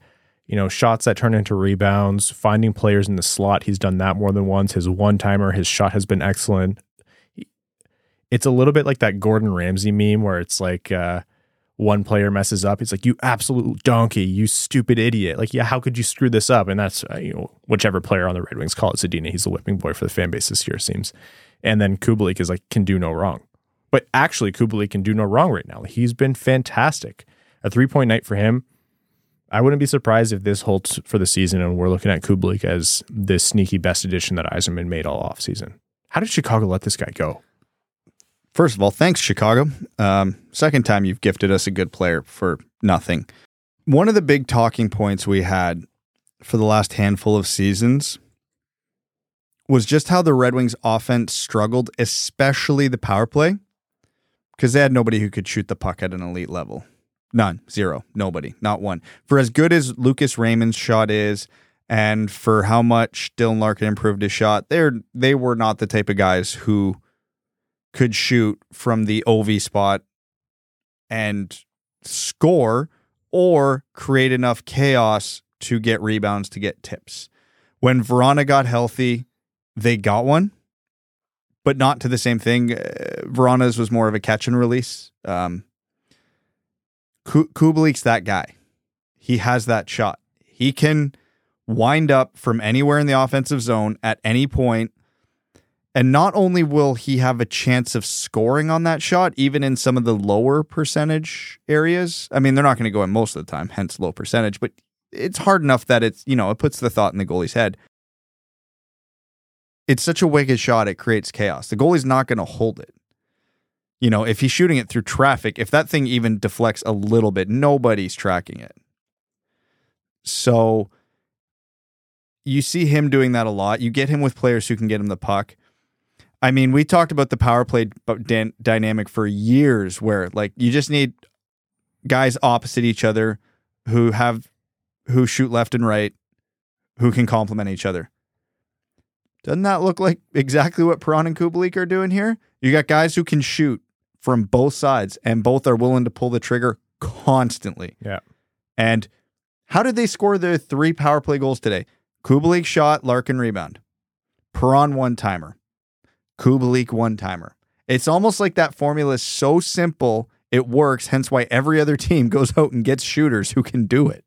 you know, shots that turn into rebounds, finding players in the slot. He's done that more than once. His one timer, his shot has been excellent. It's a little bit like that Gordon Ramsay meme where it's like uh, one player messes up. It's like, you absolute donkey, you stupid idiot. Like, yeah, how could you screw this up? And that's, uh, you know, whichever player on the Red Wings call it Zadina. He's the whipping boy for the fan base this year, seems. And then Kubalik is like, can do no wrong. But actually, Kubalik can do no wrong right now. He's been fantastic. A three point night for him. I wouldn't be surprised if this holds for the season and we're looking at Kubalik as this sneaky best addition that Yzerman made all offseason. How did Chicago let this guy go? First of all, thanks, Chicago. Um, second time you've gifted us a good player for nothing. One of the big talking points we had for the last handful of seasons was just how the Red Wings offense struggled, especially the power play because they had nobody who could shoot the puck at an elite level. None, zero, nobody, not one. For as good as Lucas Raymond's shot is, and for how much Dylan Larkin improved his shot, they're they were not the type of guys who could shoot from the OV spot and score or create enough chaos to get rebounds to get tips. When Vrana got healthy, they got one but not to the same thing. Uh, Vrana's was more of a catch and release. Um, Kubalik's that guy. He has that shot. He can wind up from anywhere in the offensive zone at any point. And not only will he have a chance of scoring on that shot, even in some of the lower percentage areas. I mean, they're not going to go in most of the time, hence low percentage, but it's hard enough that it's, you know, it puts the thought in the goalie's head it's such a wicked shot, it creates chaos. The goalie's not going to hold it. You know, if he's shooting it through traffic, if that thing even deflects a little bit, nobody's tracking it. So you see him doing that a lot. You get him with players who can get him the puck. I mean, we talked about the power play dynamic for years where like you just need guys opposite each other who have who shoot left and right who can complement each other. Doesn't that look like exactly what Perron and Kubalik are doing here? You got guys who can shoot from both sides, and both are willing to pull the trigger constantly. Yeah. And how did they score their three power play goals today? Kubalik shot, Larkin rebound. Perron one timer. Kubalik one timer. It's almost like that formula is so simple, it works, hence why every other team [laughs] goes out and gets shooters who can do it.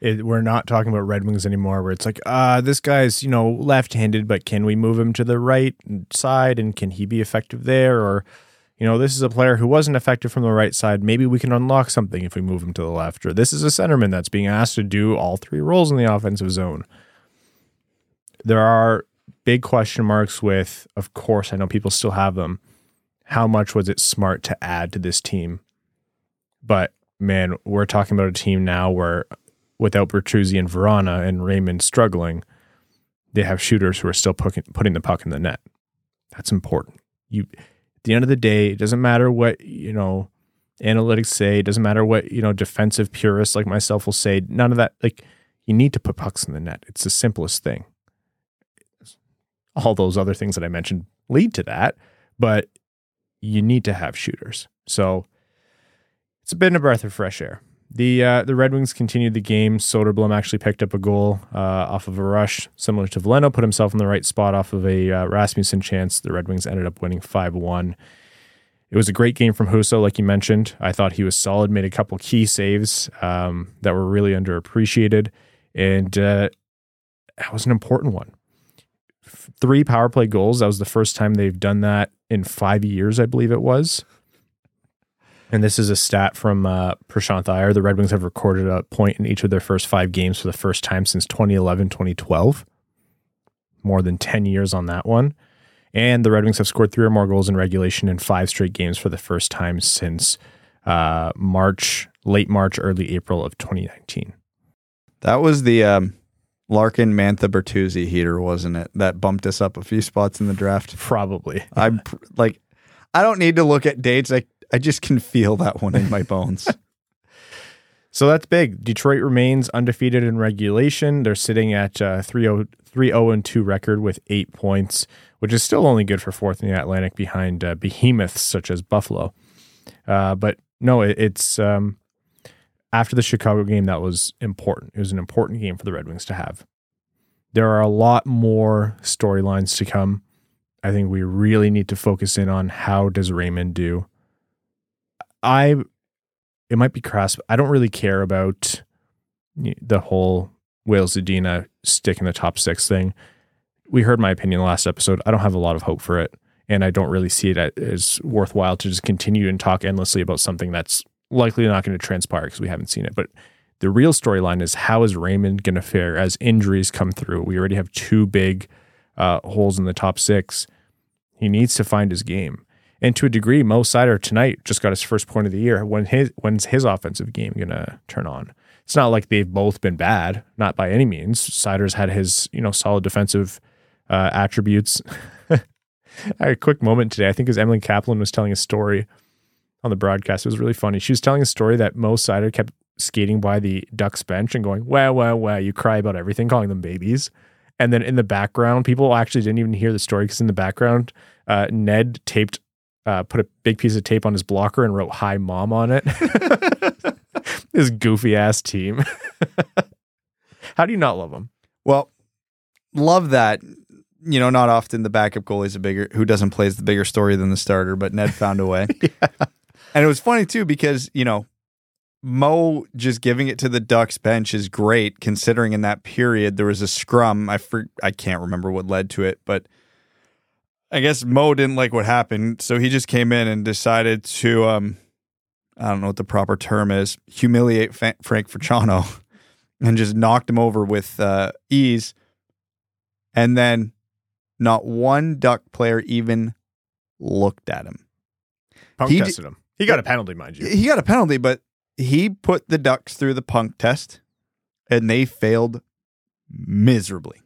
It, we're not talking about Red Wings anymore, where it's like, uh, this guy's you know left-handed, but can we move him to the right side, and can he be effective there? Or, you know, this is a player who wasn't effective from the right side. Maybe we can unlock something if we move him to the left. Or this is a centerman that's being asked to do all three roles in the offensive zone. There are big question marks with, of course, I know people still have them. How much was it smart to add to this team? But man, we're talking about a team now where without Bertuzzi and Vrana and Raymond struggling, they have shooters who are still putting, the puck in the net. That's important. You, the end of the day, it doesn't matter what, you know, analytics say, it doesn't matter what, you know, defensive purists like myself will say. None of that, like, you need to put pucks in the net. It's the simplest thing. All those other things that I mentioned lead to that, but you need to have shooters. So it's been a breath of fresh air. The uh, the Red Wings continued the game. Soderblom actually picked up a goal uh, off of a rush, similar to Veleno, put himself in the right spot off of a uh, Rasmussen chance. The Red Wings ended up winning 5 1. It was a great game from Husso, like you mentioned. I thought he was solid, made a couple key saves um, that were really underappreciated. And uh, that was an important one. Three power play goals. That was the first time they've done that in five years, I believe it was. And this is a stat from uh, Prashanth Iyer. The Red Wings have recorded a point in each of their first five games for the first time since 2011, 2012. More than 10 years on that one. And the Red Wings have scored three or more goals in regulation in five straight games for the first time since uh, March, late March, early April of 2019. That was the um, Larkin Mantha Bertuzzi heater, wasn't it? That bumped us up a few spots in the draft. Probably. I'm pr- like, I don't need to look at dates. I I just can feel that one in my bones. [laughs] So that's big. Detroit remains undefeated in regulation. They're sitting at uh, 3 0 and 2 record with eight points, which is still only good for fourth in the Atlantic behind uh, behemoths such as Buffalo. Uh, but no, it, it's um, after the Chicago game that was important. It was an important game for the Red Wings to have. There are a lot more storylines to come. I think we really need to focus in on how does Raymond do. I it might be crass, but I don't really care about the whole Wales Zadina stick in the top six thing. We heard my opinion last episode. I don't have a lot of hope for it. And I don't really see it as worthwhile to just continue and talk endlessly about something that's likely not going to transpire because we haven't seen it. But the real storyline is how is Raymond going to fare as injuries come through? We already have two big uh, holes in the top six. He needs to find his game. And to a degree, Mo Seider tonight just got his first point of the year. When his when's his offensive game gonna turn on? It's not like they've both been bad, not by any means. Seider's had his you know solid defensive uh, attributes. [laughs] A quick moment today. I think as Emily Kaplan was telling a story on the broadcast, it was really funny. She was telling a story that Mo Seider kept skating by the Ducks bench and going, "Wow, wow, wow!" You cry about everything, calling them babies. And then in the background, people actually didn't even hear the story because in the background, uh, Ned taped uh, put a big piece of tape on his blocker and wrote "Hi, Mom" on it. [laughs] this goofy ass team. [laughs] How do you not love them? Well, love that. You know, not often the backup goalie is a bigger who doesn't play is the bigger story than the starter, but Ned found a way. [laughs] yeah. And it was funny too because you know Mo just giving it to the Ducks bench is great considering in that period there was a scrum. I for, I can't remember what led to it, but I guess Mo didn't like what happened, so he just came in and decided to, um, I don't know what the proper term is, humiliate Fa- Frank Vatrano, [laughs] and just knocked him over with uh, ease. And then not one Duck player even looked at him. Punk he tested d- him. He got a penalty, mind you. He got a penalty, but he put the Ducks through the punk test, and they failed miserably.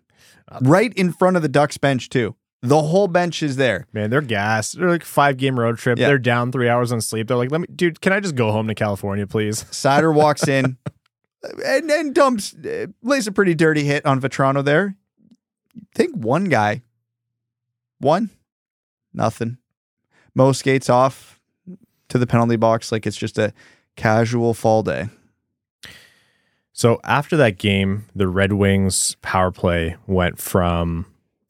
Uh, right in front of the Ducks bench, too. The whole bench is there. Man, they're gassed. They're like five game road trip. Yeah. They're down three hours on sleep. They're like, let me, dude, can I just go home to California, please? [laughs] Seider walks in and, and dumps, uh, lays a pretty dirty hit on Vatrano there. Think one guy, one, nothing. Mo skates off to the penalty box like it's just a casual fall day. So after that game, the Red Wings power play went from,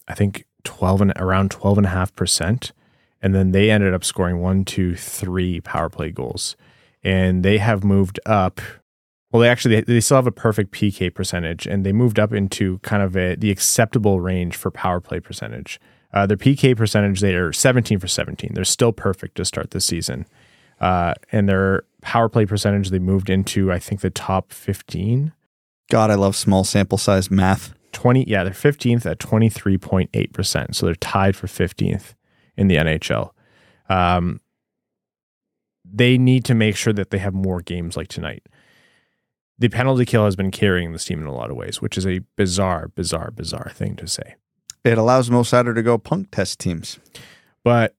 I think, 12 and around 12 and a half percent. And then they ended up scoring one, two, three power play goals. And they have moved up. Well, they actually they, still have a perfect PK percentage, and they moved up into kind of a, the acceptable range for power play percentage. Uh, their PK percentage, they are 17 for 17. They're still perfect to start the season. Uh, and their power play percentage, they moved into, I think, the top 15. God, I love small sample size math. 20 yeah, they're 15th at 23.8%. So they're tied for 15th in the NHL. Um, they need to make sure that they have more games like tonight. The penalty kill has been carrying this team in a lot of ways, which is a bizarre, bizarre, bizarre thing to say. It allows Mo to go punk test teams. But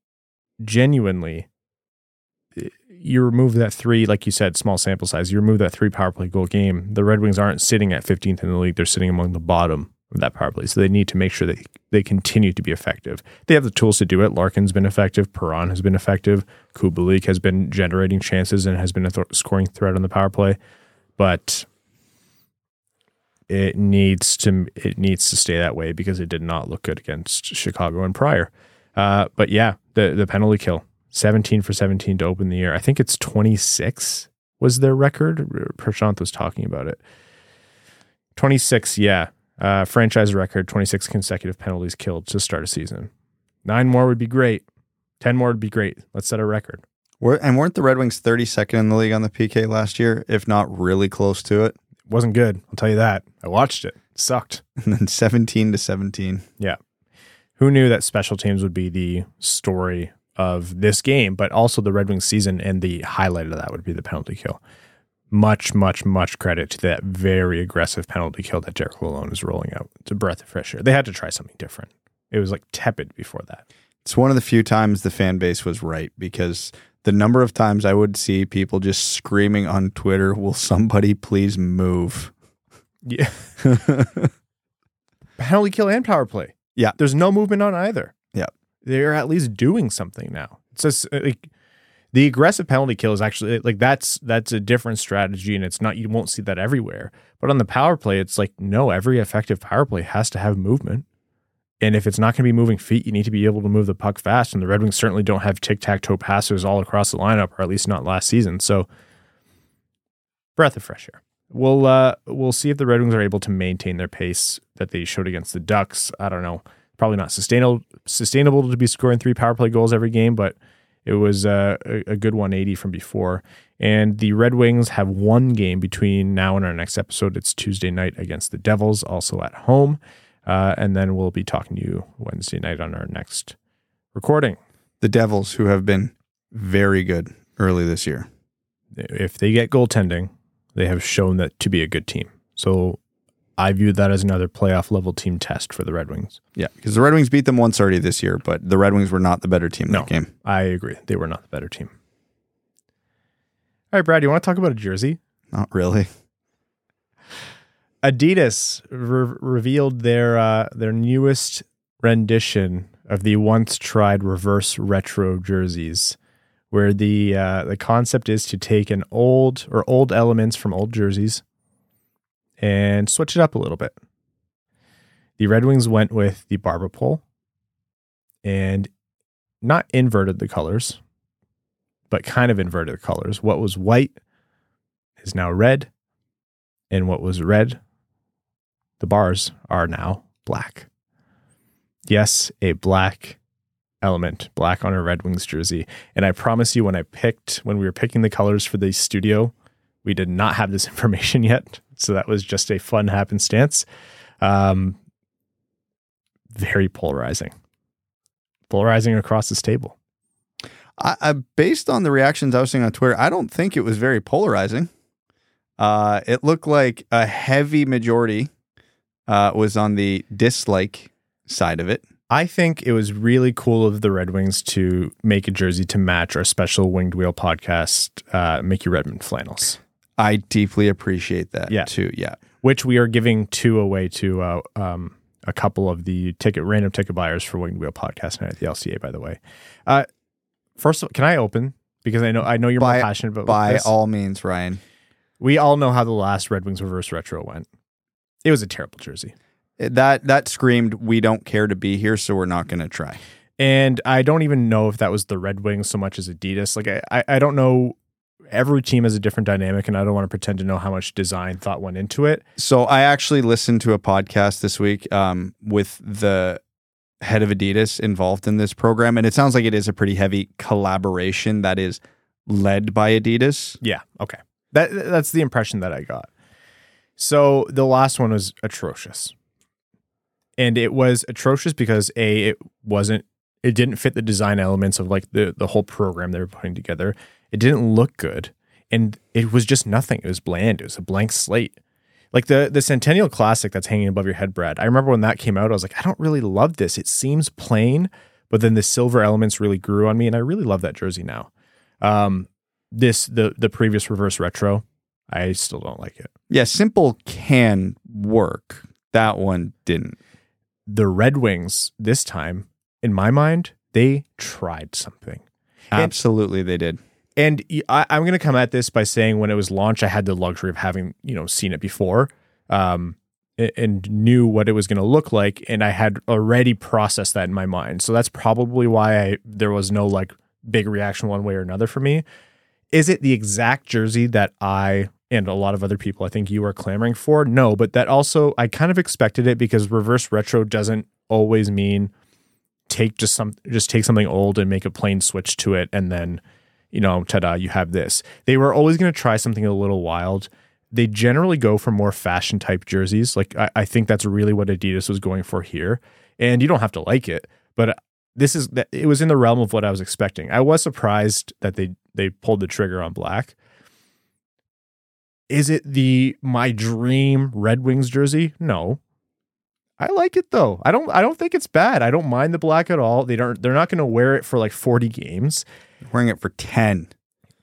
genuinely, you remove that three, like you said, small sample size. You remove that three power play goal game. The Red Wings aren't sitting at 15th in the league; they're sitting among the bottom of that power play. So they need to make sure that they continue to be effective. They have the tools to do it. Larkin's been effective. Perron has been effective. Kubalik has been generating chances and has been a th- scoring threat on the power play. But it needs to it needs to stay that way because it did not look good against Chicago and prior. Uh, but yeah, the the penalty kill, seventeen for seventeen to open the year. I think it's twenty six was their record. Prashant was talking about it. Twenty six, yeah, uh, franchise record. Twenty six consecutive penalties killed to start a season. Nine more would be great. Ten more would be great. Let's set a record. Were, and weren't the Red Wings 32nd in the league on the PK last year, if not really close to it? wasn't good. I'll tell you that. I watched it. it sucked. [laughs] And then 17 to 17. Yeah. Who knew that special teams would be the story of this game, but also the Red Wings season and the highlight of that would be the penalty kill. Much, much, much credit to that very aggressive penalty kill that Derek Lalonde is rolling out. It's a breath of fresh air. They had to try something different. It was like tepid before that. It's one of the few times the fan base was right because the number of times I would see people just screaming on Twitter, "Will somebody please move?" Yeah. [laughs] penalty kill and power play. Yeah. There's no movement on either. They're at least doing something now. It's just uh, like the aggressive penalty kill is actually like that's that's a different strategy and it's not you won't see that everywhere. But on the power play, it's like no, every effective power play has to have movement. And if it's not going to be moving feet, you need to be able to move the puck fast. And the Red Wings certainly don't have tic tac toe passers all across the lineup, or at least not last season. So, breath of fresh air. We'll uh, we'll see if the Red Wings are able to maintain their pace that they showed against the Ducks. I don't know, probably not sustainable sustainable to be scoring three power play goals every game, but it was uh, a, a good 180 from before. And the Red Wings have one game between now and our next episode. It's Tuesday night against the Devils, also at home. Uh, and then we'll be talking to you Wednesday night on our next recording. The Devils, who have been very good early this year. If they get goaltending, they have shown that to be a good team. So I view that as another playoff level team test for the Red Wings. Yeah, because the Red Wings beat them once already this year, but the Red Wings were not the better team No. that game. I agree. They were not the better team. All right, Brad, you want to talk about a jersey? Not really. Adidas re- revealed their uh, their newest rendition of the once tried reverse retro jerseys, where the uh, the concept is to take an old or old elements from old jerseys and switch it up a little bit. The Red Wings went with the barber pole and not inverted the colors, but kind of inverted the colors. What was white is now red, and what was red the bars are now black. Yes, a black element, black on a Red Wings jersey. And I promise you, when I picked, when we were picking the colors for the studio, we did not have this [laughs] information yet. So that was just a fun happenstance. Um, very polarizing. Polarizing across this table. I, I based on the reactions I was seeing on Twitter, I don't think it was very polarizing. Uh, it looked like a heavy majority uh, was on the dislike side of it. I think it was really cool of the Red Wings to make a jersey to match our special Winged Wheel podcast, uh, Mickey Redmond flannels, I deeply appreciate that Yeah. too. Yeah. which we are giving two away to uh, um, a couple of the ticket random ticket buyers for Winged Wheel podcast night at the LCA. By the way, uh, first, of all, can I open because I know I know you're By- more passionate about By this. all means, Ryan. we all know how the last Red Wings reverse retro went. It was a terrible jersey. That that screamed, "We don't care to be here, so we're not going to try." And I don't even know if that was the Red Wings so much as Adidas. Like I, I don't know. Every team has a different dynamic, and I don't want to pretend to know how much design thought went into it. So I actually listened to a podcast this week um, with the head of Adidas involved in this program, and it sounds like it is a pretty heavy collaboration that is led by Adidas. Yeah, okay. That that's the impression that I got. So the last one was atrocious. and it was atrocious because a it wasn't it didn't fit the design elements of like the the whole program they were putting together. It didn't look good, and it was just nothing. It was bland. It was a blank slate. Like the the Centennial Classic that's hanging above your head, Brad. I remember when that came out, I was like, I don't really love this. It seems plain, but then the silver elements really grew on me, and I really love that jersey now. Um, this the the previous reverse retro, I still don't like it. Yeah, simple can work. That one didn't. The Red Wings this time, in my mind, they tried something. Absolutely, they did. And I, am going to come at this by saying when it was launched, I had the luxury of having you know seen it before, um, a- and knew what it was going to look like, and I had already processed that in my mind. So that's probably why I there was no like big reaction one way or another for me. Is it the exact jersey that I and a lot of other people I think you are clamoring for? No, but that also I kind of expected it because reverse retro doesn't always mean take just some just take something old and make a plain switch to it and then you know ta-da you have this. They were always going to try something a little wild. They generally go for more fashion type jerseys. Like I, I think that's really what adidas was going for here. And you don't have to like it but this is that it was in the realm of what i was expecting. I was surprised that they they pulled the trigger on black. Is it the my dream red wings jersey? No. I like it though. I don't I don't think it's bad. I don't mind the black at all. They don't they're not going to wear it for like 40 games, Wearing it for 10.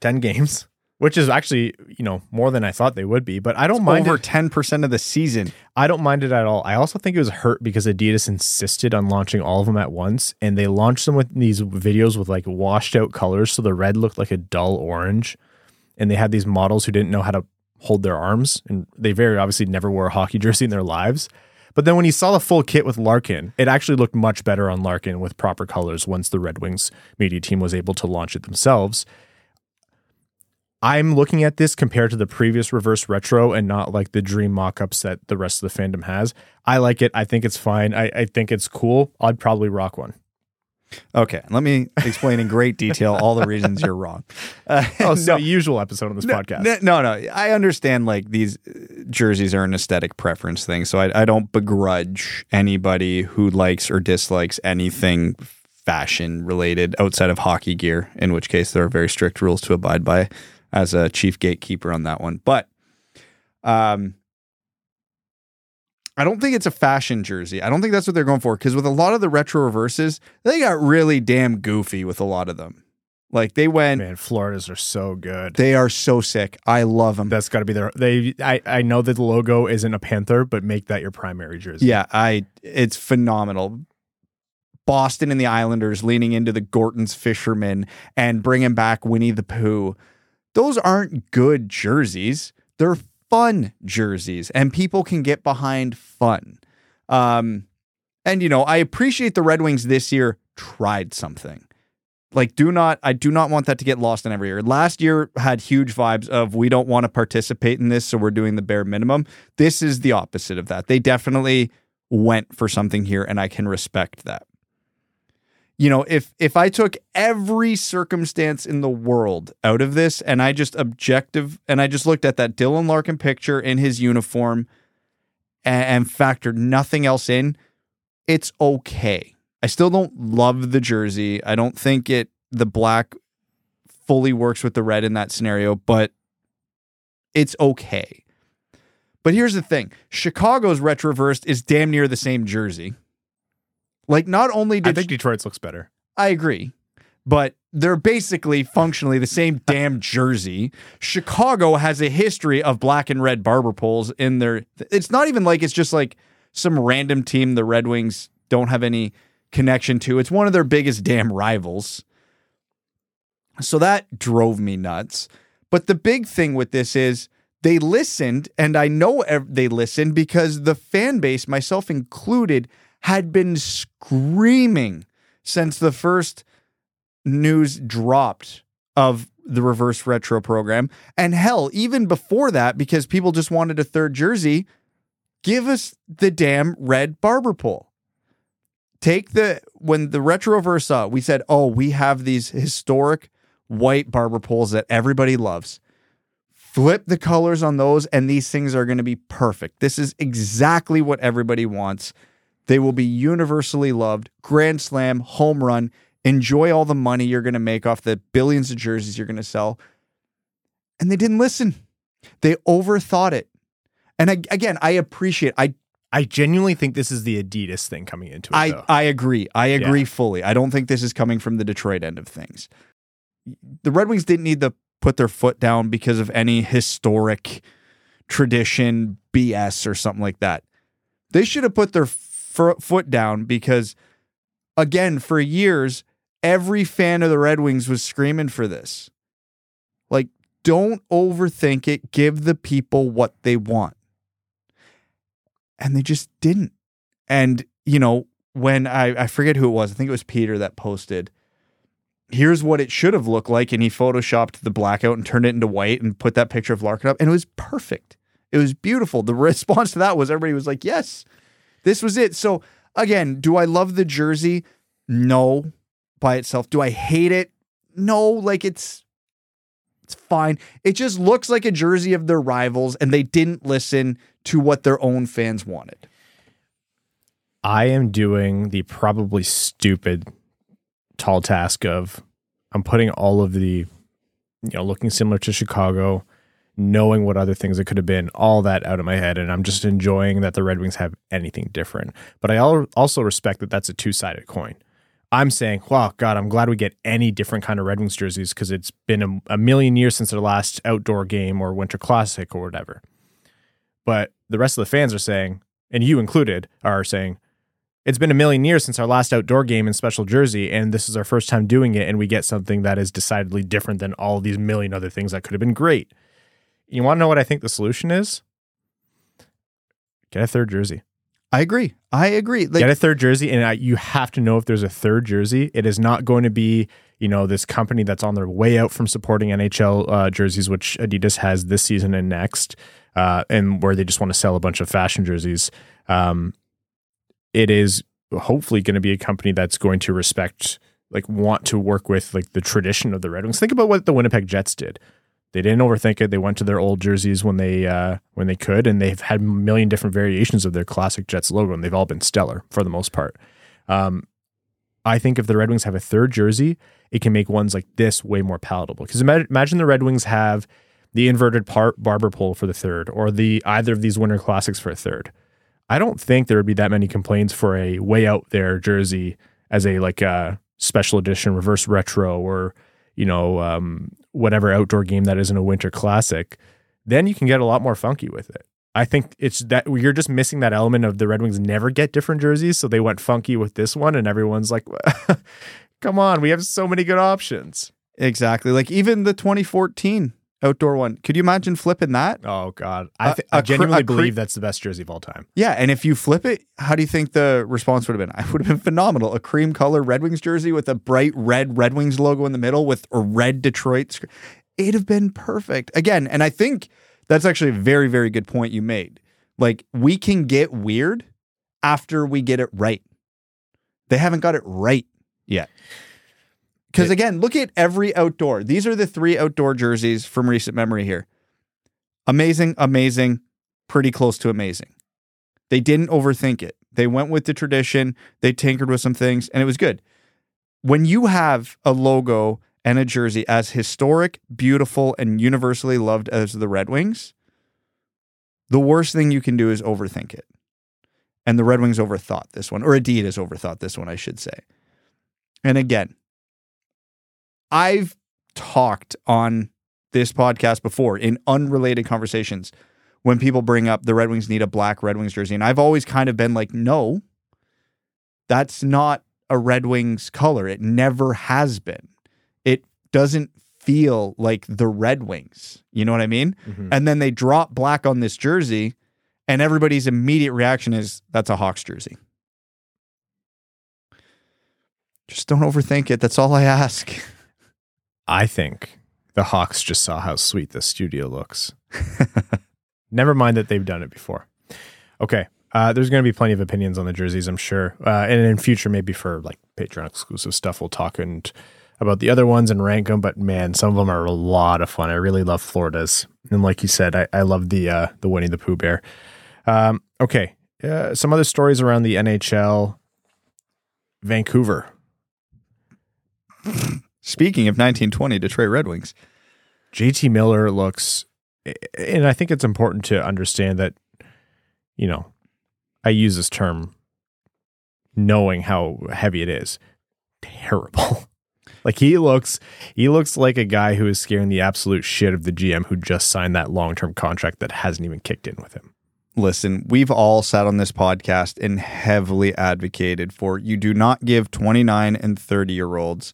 10 games, which is actually, you know, more than I thought they would be, but I don't mind Over it. 10% of the season. I don't mind it at all. I also think it was hurt because Adidas insisted on launching all of them at once and they launched them with these videos with like washed out colors so the red looked like a dull orange and they had these models who didn't know how to hold their arms and they very obviously never wore a hockey [laughs] jersey in their lives. But then when you saw the full kit with Larkin, it actually looked much better on Larkin with proper colors once the Red Wings media team was able to launch it themselves. I'm looking at this compared to the previous reverse retro and not like the dream mock-ups that the rest of the fandom has. I like it. I think it's fine. I, I think it's cool. I'd probably rock one. Okay, let me explain in great detail all the reasons you're [laughs] wrong. Uh, Oh, so no, usual episode on this podcast. n- no, no. I understand like these uh, jerseys are an aesthetic preference thing, so I, I don't begrudge anybody who likes or dislikes anything fashion related outside of hockey gear. In which case, there are very strict rules to abide by as a chief gatekeeper on that one. But, um. I don't think it's a fashion jersey. I don't think that's what they're going for because with a lot of the retro reverses, they got really damn goofy with a lot of them. Like they went, Man, Floridas are so good. they are so sick. I love them. That's got to be their. They. I. I know that the logo isn't a panther, but make that your primary jersey. Yeah, I it's phenomenal. Boston and the Islanders leaning into the Gorton's fishermen and bringing back Winnie the Pooh. Those aren't good jerseys. They're fun jerseys, and people can get behind fun. Um, and you know, I appreciate the Red Wings this year tried something. Like, do not, I do not want that to get lost in every year. Last year had huge vibes of we don't want to participate in this, so we're doing the bare minimum. This is the opposite of that. They definitely went for something here, and I can respect that. You know, if if I took every circumstance in the world out of this and I just objective and I just looked at that Dylan Larkin picture in his uniform and, and factored nothing else in, it's okay. I still don't love the jersey. I don't think it the black fully works with the red in that scenario, but it's okay. But here's the thing Chicago's retroversed is damn near the same jersey. Like, not only do I did think Detroit's looks better. I agree, but they're basically functionally the same [laughs] damn jersey. Chicago has a history of black and red barber poles in their. It's not even like it's just like some random team the Red Wings don't have any connection to. It's one of their biggest damn rivals. So that drove me nuts. But the big thing with this is they listened, and I know ev- they listened because the fan base, myself included, had been screaming since the first news dropped of the reverse retro program. And hell, even before that, because people just wanted a third jersey, give us the damn red barber pole. Take the when the retroverse saw, we said, "Oh, we have these historic white barber poles that everybody loves." Flip the colors on those, and these things are going to be perfect. This is exactly what everybody wants. They will be universally loved, grand slam, home run. Enjoy all the money you're going to make off the billions of jerseys you're going to sell. And they didn't listen. They overthought it. And I, again, I appreciate. I I genuinely think this is the Adidas thing coming into it. I, though. I agree. I agree Yeah. fully. I don't think this is coming from the Detroit end of things. The Red Wings didn't need to put their foot down because of any historic tradition BS or something like that. They should have put their f- foot down because, again, for years, every fan of the Red Wings was screaming for this. Like, don't overthink it. Give the people what they want. And they just didn't. And, you know, when I, I forget who it was, I think it was Peter that posted, here's what it should have looked like. And he photoshopped the blackout and turned it into white and put that picture of Larkin up. And it was perfect. It was beautiful. The [laughs] response to that was everybody was like, yes, this was it. So, again, do I love the jersey? No, by itself. Do I hate it? No, like it's it's fine. It just looks like a jersey of their rivals, and they didn't listen to what their own fans wanted. I am doing the probably stupid tall task of I'm putting all of the you know looking similar to Chicago, knowing what other things it could have been, all that out of my head, and I'm just enjoying that the Red Wings have anything different. But I also respect that that's a two sided coin. I'm saying, wow, God, I'm glad we get any different kind of Red Wings jerseys because it's been a, a million years since their last outdoor game or Winter Classic or whatever. But the rest of the fans are saying, and you included, are saying, it's been a million years since our last outdoor game in special jersey, and this is our first time doing it, and we get something that is decidedly different than all these million other things that could have been great. You want to know what I think the solution is? Get a third jersey. I agree. I agree. Like, Get a third jersey, and I, you have to know if there's a third jersey. It is not going to be, you know, this company that's on their way out from supporting NHL uh, jerseys, which Adidas has this season and next, uh, and where they just want to sell a bunch of fashion jerseys. Um, it is hopefully going to be a company that's going to respect, like, want to work with like the tradition of the Red Wings. Think about what the Winnipeg Jets did. They didn't overthink it. They went to their old jerseys when they uh, when they could, and they've had a million different variations of their classic Jets logo, and they've all been stellar for the most part. Um, I think if the Red Wings have a third jersey, it can make ones like this way more palatable. Because imagine, the Red Wings have the inverted par- barber pole for the third, or the either of these Winter Classics for a third. I don't think there would be that many complaints for a way out there jersey as a like a special edition reverse retro or you know um, whatever outdoor game that is in a winter classic. Then you can get a lot more funky with it. I think it's that you're just missing that element of the Red Wings never get different jerseys, so they went funky with this one, and everyone's like, [laughs] "Come on, we have so many good options." exactly. Like even the 2014 outdoor one. Could you imagine flipping that? Oh God, I, th- a I cre- genuinely a cre- believe that's the best jersey of all time. Yeah, and if you flip it, how do you think the response would have been? [laughs] I would have been phenomenal. A cream color Red Wings jersey with a bright red Red Wings logo in the middle with a red Detroit. sc- It'd have been perfect. Again, and I think that's actually a very, very good point you made. Like we can get weird after we get it right. They haven't got it right yet. Because again, look at every outdoor. These are the three outdoor jerseys from recent memory here. Amazing, amazing, pretty close to amazing. They didn't overthink it. They went with the tradition, they tinkered with some things, and it was good. When you have a logo and a jersey as historic, beautiful, and universally loved as the Red Wings, the worst thing you can do is overthink it. And the Red Wings overthought this one, or Adidas overthought this one, I should say. And again, I've talked on this podcast before in unrelated conversations when people bring up the Red Wings need a black Red Wings jersey. And I've always kind of been like, no, that's not a Red Wings color. It never has been. It doesn't feel like the Red Wings. You know what I mean? Mm-hmm. And then they drop black on this jersey, and everybody's immediate reaction is that's a Hawks jersey. Just don't overthink it. That's all I ask. [laughs] I think the Hawks just saw how sweet the studio looks. [laughs] Never mind that they've done it before. Okay. Uh, there's going to be plenty of opinions on the jerseys, I'm sure. Uh, and in future, maybe for like Patreon exclusive stuff, we'll talk and about the other ones and rank them. But man, some of them are a lot of fun. I really love Florida's. And like you said, I, I love the uh, the Winnie the Pooh bear. Um, okay. uh, some other stories around the NHL. Vancouver. [laughs] Speaking of 1920 Detroit Red Wings, JT Miller looks, and I think it's important to understand that, you know, I use this term knowing how heavy it is. Terrible. [laughs] like he looks, he looks like a guy who is scaring the absolute shit of the GM who just signed that long term contract that hasn't even kicked in with him. listen, we've all sat on this podcast and heavily advocated for you do not give 29 and 30 year olds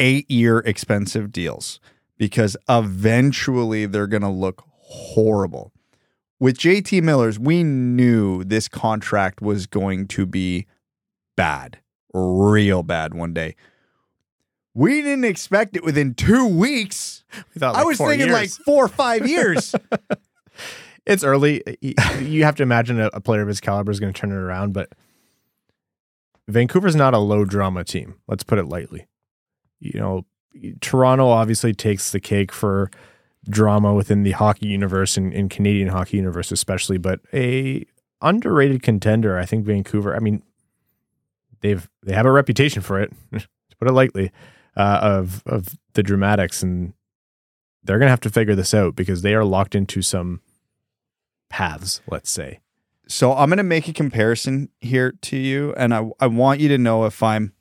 eight year expensive deals because eventually they're going to look horrible. With JT Miller's, we knew this contract was going to be bad, real bad one day. We didn't expect it within two weeks. We thought I was thinking like four or five years. [laughs] it's early. You have to imagine a, a player of his caliber is going to turn it around, but Vancouver's not a low drama team. Let's put it lightly. You know, Toronto obviously takes the cake for drama within the hockey universe and in Canadian hockey universe especially, but a underrated contender, I think Vancouver. I mean, they've they have a reputation for it, [laughs] to put it lightly, uh, of of the dramatics, and they're gonna have to figure this out because they are locked into some paths. Let's say. So I'm going to make a comparison here to you, and I I want you to know if I'm.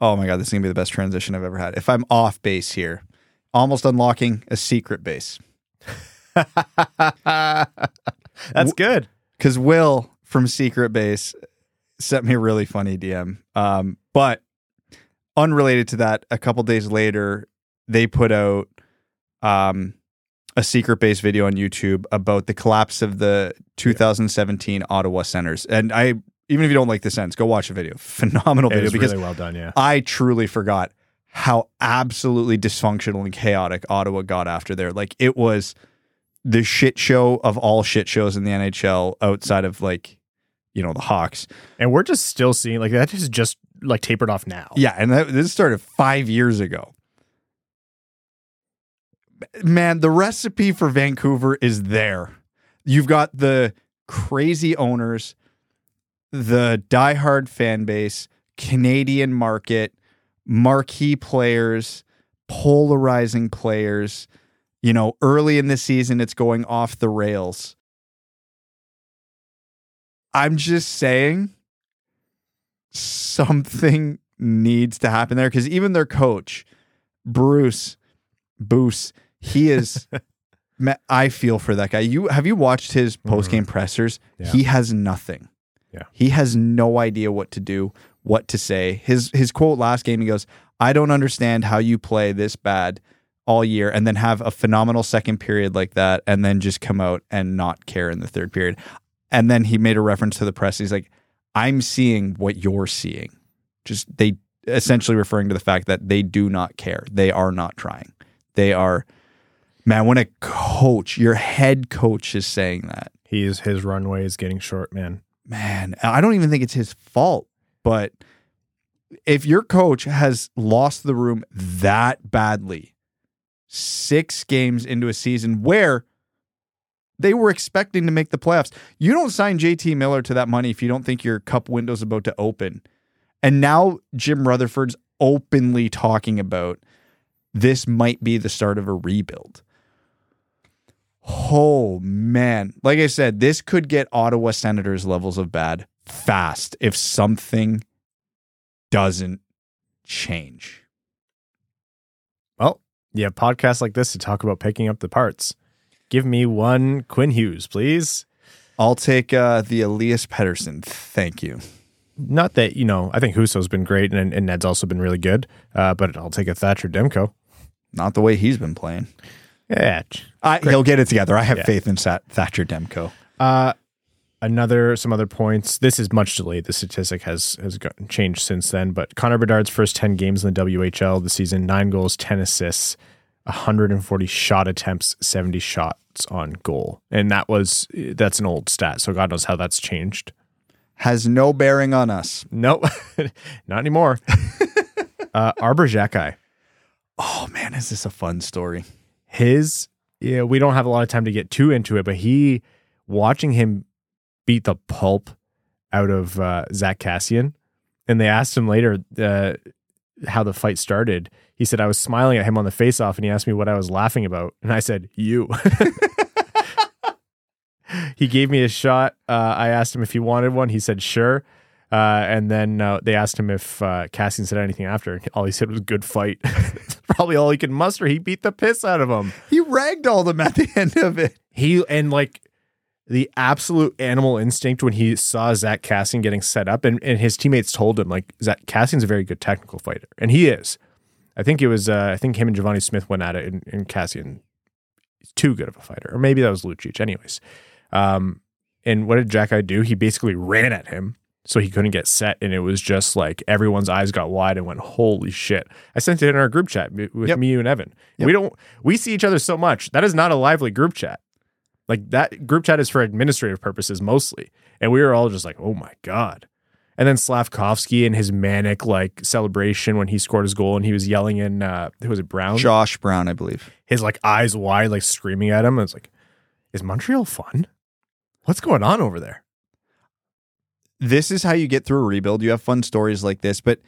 Oh my god, this is gonna be the best transition I've ever had. If I'm off base here, almost unlocking a secret base, [laughs] That's good. because Will from Secret Base sent me a really funny DM. Um, but unrelated to that, a couple days later, they put out um, a Secret Base video on YouTube about the collapse of the 2017 Ottawa Senators. And I, even if you don't like the Sens, go watch the video. Phenomenal It video because really well done. Yeah. I truly forgot how absolutely dysfunctional and chaotic Ottawa got after there. Like it was the shit show of all shit shows in the NHL outside of like, you know, the Hawks. And we're just still seeing like that is just like tapered off now. Yeah, and that, this started five years ago. Man, the recipe for Vancouver is there. You've got the crazy owners, the diehard fan base, Canadian market, marquee players, polarizing players. You know, early in the season, it's going off the rails. I'm just saying something needs to happen there because even their coach, Bruce, Boos, he is. [laughs] I feel for that guy. You have you watched his mm-hmm. post game pressers? Yeah. He has nothing. Yeah. he has no idea what to do, what to say. His his quote last game, he goes, "I don't understand how you play this bad." All year, and then have a phenomenal second period like that, and then just come out and not care in the third period. And then he made a reference to the press. He's like, I'm seeing what you're seeing. Just they essentially referring to the fact that they do not care. They are not trying. They are, man, when a coach, your head coach is saying that, He's his runway is getting short, man. Man, I don't even think it's his fault. But if your coach has lost the room that badly, six games into a season where they were expecting to make the playoffs, you don't sign JT Miller to that money if you don't think your cup window's about to open. And now Jim Rutherford's openly talking about this might be the start of a rebuild. Oh man. Like I said, this could get Ottawa Senators levels of bad fast if something doesn't change. Well, yeah, podcasts like this to talk about picking up the parts. Give me one Quinn Hughes, please. I'll take uh, the Elias Pettersson. Thank you. Not that, you know, I think Husso's been great and, and Ned's also been really good, uh, but I'll take a Thatcher Demko. Not the way he's been playing. Yeah. I, he'll get it together. I have Yeah. faith in Sat- Thatcher Demko. Uh, another some other points. This is much delayed. The statistic has has gotten changed since then. But Connor Bedard's first ten games in the WHL the season: nine goals, ten assists, 140 shot attempts, 70 shots on goal, and that was that's an old stat. So God knows how that's changed. Has no bearing on us. Nope, [laughs] not anymore. [laughs] uh, Arber Xhekaj. Oh man, is this a fun story? His yeah we don't have a lot of time to get too into it but he watching him beat the pulp out of uh, Zack Kassian. And they asked him later uh, how the fight started. He said, I was smiling at him on the face off and he asked me what I was laughing about. And I said, You. [laughs] he gave me a shot. Uh, I asked him if he wanted one. He said, Sure. Uh, and then uh, they asked him if uh, Kassian said anything after. All he said was "good fight." [laughs] Probably all he could muster. He beat the piss out of him. He ragdolled him at the [laughs] end of it. He and like the absolute animal instinct when he saw Zack Kassian getting set up, and, and his teammates told him like Zack Kassian's a very good technical fighter, and he is. I think it was uh, I think him and Givani Smith went at it, and, and Kassian is too good of a fighter, or maybe that was Lucic. Anyways, um, and what did Xhekaj do? He basically ran at him so he couldn't get set and it was just like everyone's eyes got wide and went holy shit i sent it in our group chat with Yep. me you and evan Yep. we don't we see each other so much that is not a lively group chat like that group chat is for administrative purposes mostly and we were all just like oh my god and then Slavkovsky and his manic like celebration when he scored his goal and he was yelling in uh who was it Brown? Josh Brown, I believe. His like eyes wide, like screaming at him. I was like, is Montreal fun? What's going on over there? This is how you get through a rebuild. You have fun stories like this, but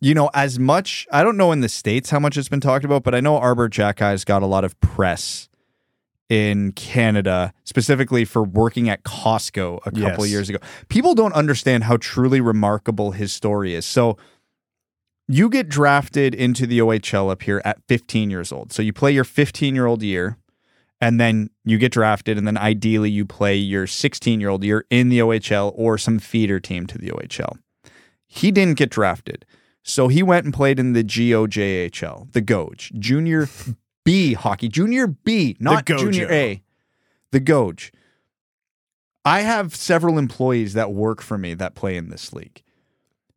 you know, as much I don't know in the states how much it's been talked about, but I know Arber Xhekaj's got a lot of press in Canada, specifically for working at Costco a couple Yes. years ago. People don't understand how truly remarkable his story is. So you get drafted into the OHL up here at 15 years old. So you play your 15 year old year and then you get drafted and then ideally you play your 16 year old year in the OHL or some feeder team to the OHL. He didn't get drafted. So he went and played in the GOJHL, the Goj, Junior B hockey, Junior B, not Junior A, the Goj. I have several employees that work for me that play in this league.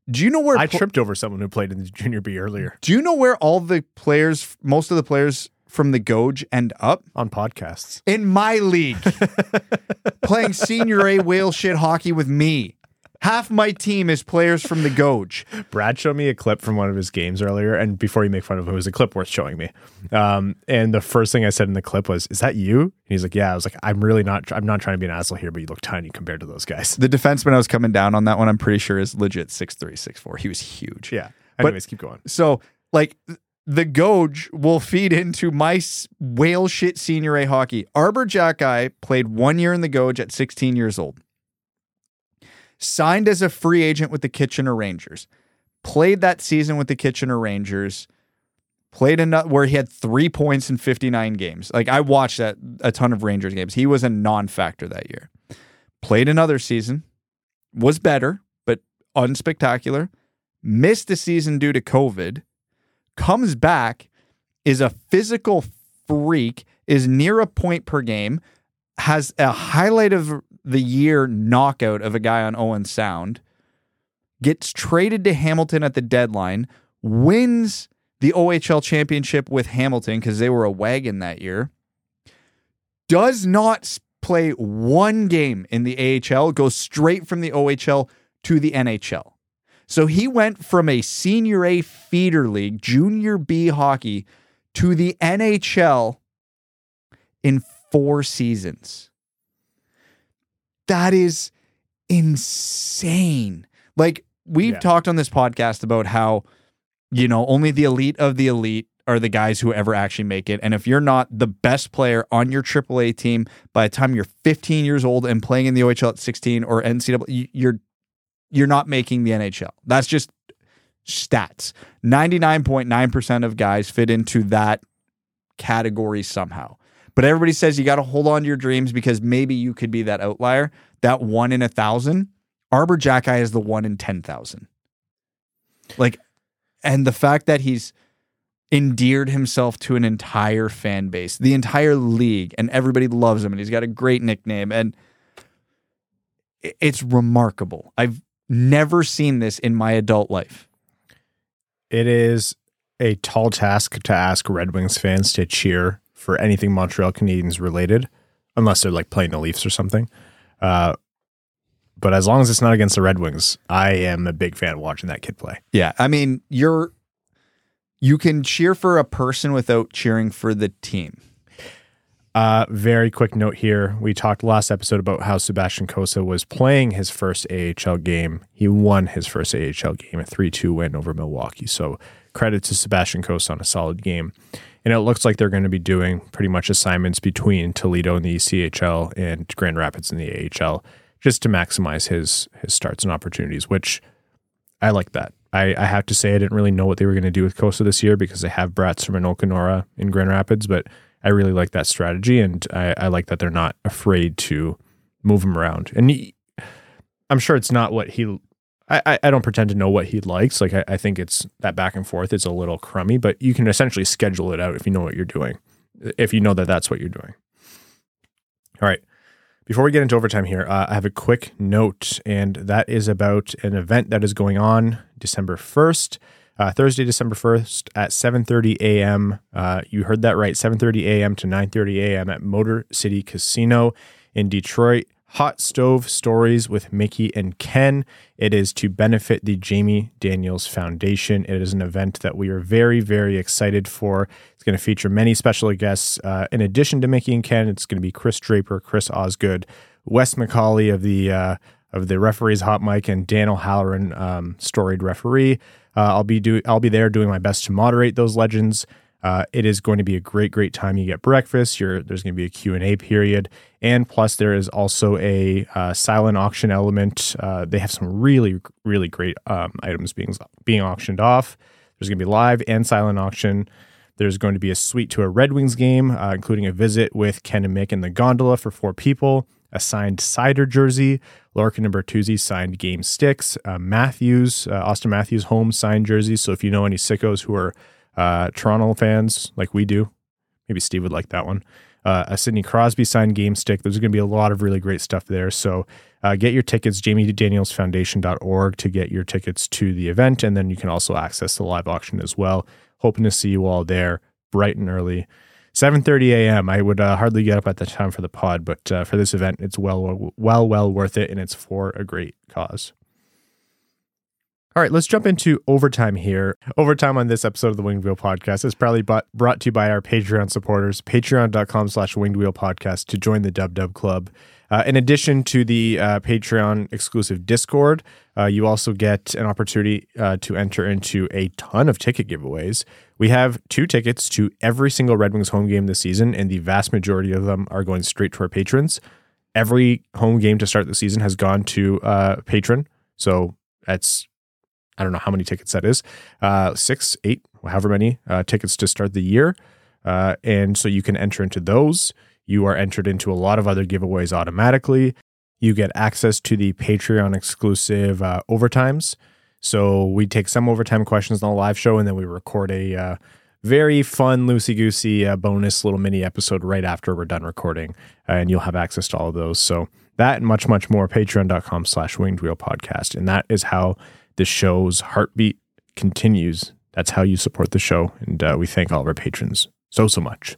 Do you know where I pl- tripped over someone who played in the junior B earlier do you know where all the players, most of the players from the Goj and up? on podcasts. In my league. [laughs] playing senior A whale shit hockey with me. Half my team is players from the Goj. Brad showed me a clip from one of his games earlier, and before you make fun of him, it was a clip worth showing me. Um, and the first thing I said in the clip was, "Is that you?" And he's like, "Yeah." I was like, "I'm really not. I'm not trying to be an asshole here, but you look tiny compared to those guys." The defenseman I was coming down on that one, I'm pretty sure is legit six three, six four. He was huge. Yeah. But- Anyways, keep going. So, like, the Goj will feed into my whale shit senior A hockey. Arber Xhekaj played one year in the Goj at 16 years old. Signed as a free agent with the Kitchener Rangers. Played that season with the Kitchener Rangers. Played enough where he had three points in 59 games. Like, I watched that a ton of Rangers games. He was a non factor that year. Played another season. Was better, but unspectacular. Missed the season due to COVID comes back, is a physical freak, is near a point per game, has a highlight of the year knockout of a guy on Owen Sound, gets traded to Hamilton at the deadline, wins the OHL championship with Hamilton because they were a wagon that year, does not play one game in the AHL, goes straight from the OHL to the NHL. So he went from a senior A feeder league, junior B hockey, to the NHL in four seasons. That is insane. Like, we've Yeah. talked on this podcast about how, you know, only the elite of the elite are the guys who ever actually make it. And if you're not the best player on your AAA team by the time you're 15 years old and playing in the OHL at 16 or NCAA, you- you're you're not making the NHL. That's just stats. 99.9% of guys fit into that category somehow. But everybody says you got to hold on to your dreams because maybe you could be that outlier, that one in a thousand. Arber Xhekaj is the one in 10,000. Like, and the fact that he's endeared himself to an entire fan base, the entire league, and everybody loves him, and he's got a great nickname, and it's remarkable. I've never seen this in my adult life. It is a tall task to ask Red Wings fans to cheer for anything Montreal Canadiens related, unless they're like playing the Leafs or something. Uh, but as long as it's not against the Red Wings, I am a big fan of watching that kid play. Yeah, I mean, you're you can cheer for a person without cheering for the team. Uh, very quick note here. We talked last episode about how Sebastian Cossa was playing his first AHL game. He won his first AHL game, a 3 2 win over Milwaukee. So credit to Sebastian Cossa on a solid game. And it looks like they're going to be doing pretty much assignments between Toledo in the ECHL and Grand Rapids in the AHL just to maximize his his starts and opportunities, which I like that. I, I have to say I didn't really know what they were going to do with Cossa this year because they have Brattstrom and Olkinuora in Grand Rapids, but I really like that strategy, and I, I like that they're not afraid to move him around. And he, I'm sure it's not what he. I, I don't pretend to know what he likes. Like I, I think it's that back and forth is a little crummy, but you can essentially schedule it out if you know what you're doing. If you know that that's what you're doing. All right. Before we get into overtime here, uh, I have a quick note, and that is about an event that is going on December 1st uh, Thursday, December 1st at 7.30 a.m. Uh, you heard that right, 7.30 a.m. to 9.30 a.m. at Motor City Casino in Detroit. Hot Stove Stories with Mickey and Ken. It is to benefit the Jamie Daniels Foundation. It is an event that we are very, very excited for. It's going to feature many special guests. Uh, in addition to Mickey and Ken, it's going to be Chris Draper, Chris Osgood, Wes McCauley of the uh, of the referees hot mic, and Dan O'Halloran, um, storied referee. Uh, I'll be do I'll be there doing my best to moderate those legends. Uh, it is going to be a great, great time. You get breakfast. There's going to be a Q&A period. And plus, there is also a uh, silent auction element. Uh, they have some really, really great um, items being, being auctioned off. There's going to be live and silent auction. There's going to be a suite to a Red Wings game, uh, including a visit with Ken and Mick in the gondola for four people a signed Seider jersey. Larkin and Bertuzzi signed game sticks. Uh, Matthews, uh, Auston Matthews home signed jerseys. So if you know any sickos who are uh, Toronto fans like we do, maybe Steve would like that one. Uh, a Sidney Crosby signed game stick. There's going to be a lot of really great stuff there. So uh, get your tickets, jamiedanielsfoundation.org to get your tickets to the event. And then you can also access the live auction as well. Hoping to see you all there bright and early. 7:30 a.m. I would uh, hardly get up at the time for the pod, but uh, for this event, it's well, well, well worth it, and it's for a great cause. All right, let's jump into overtime here. Overtime on this episode of the Winged Wheel Podcast is probably brought to you by our Patreon supporters, patreon.com slash winged wheel podcast to join the Dub Dub Club. Uh, in addition to the uh, Patreon exclusive Discord, uh, you also get an opportunity uh, to enter into a ton of ticket giveaways. We have two tickets to every single Red Wings home game this season, and the vast majority of them are going straight to our patrons. Every home game to start the season has gone to a uh, patron. So that's, I don't know how many tickets that is uh, six, eight, however many tickets to start the year. and so you can enter into those. You are entered into a lot of other giveaways automatically. You get access to the Patreon exclusive uh, overtimes. So we take some overtime questions on the live show, and then we record a uh, very fun, loosey goosey uh, bonus little mini episode right after we're done recording, and you'll have access to all of those. So that and much, much more. Patreon.com slash Winged Wheel Podcast, and that is how the show's heartbeat continues. That's how you support the show, and uh, we thank all of our patrons so so much.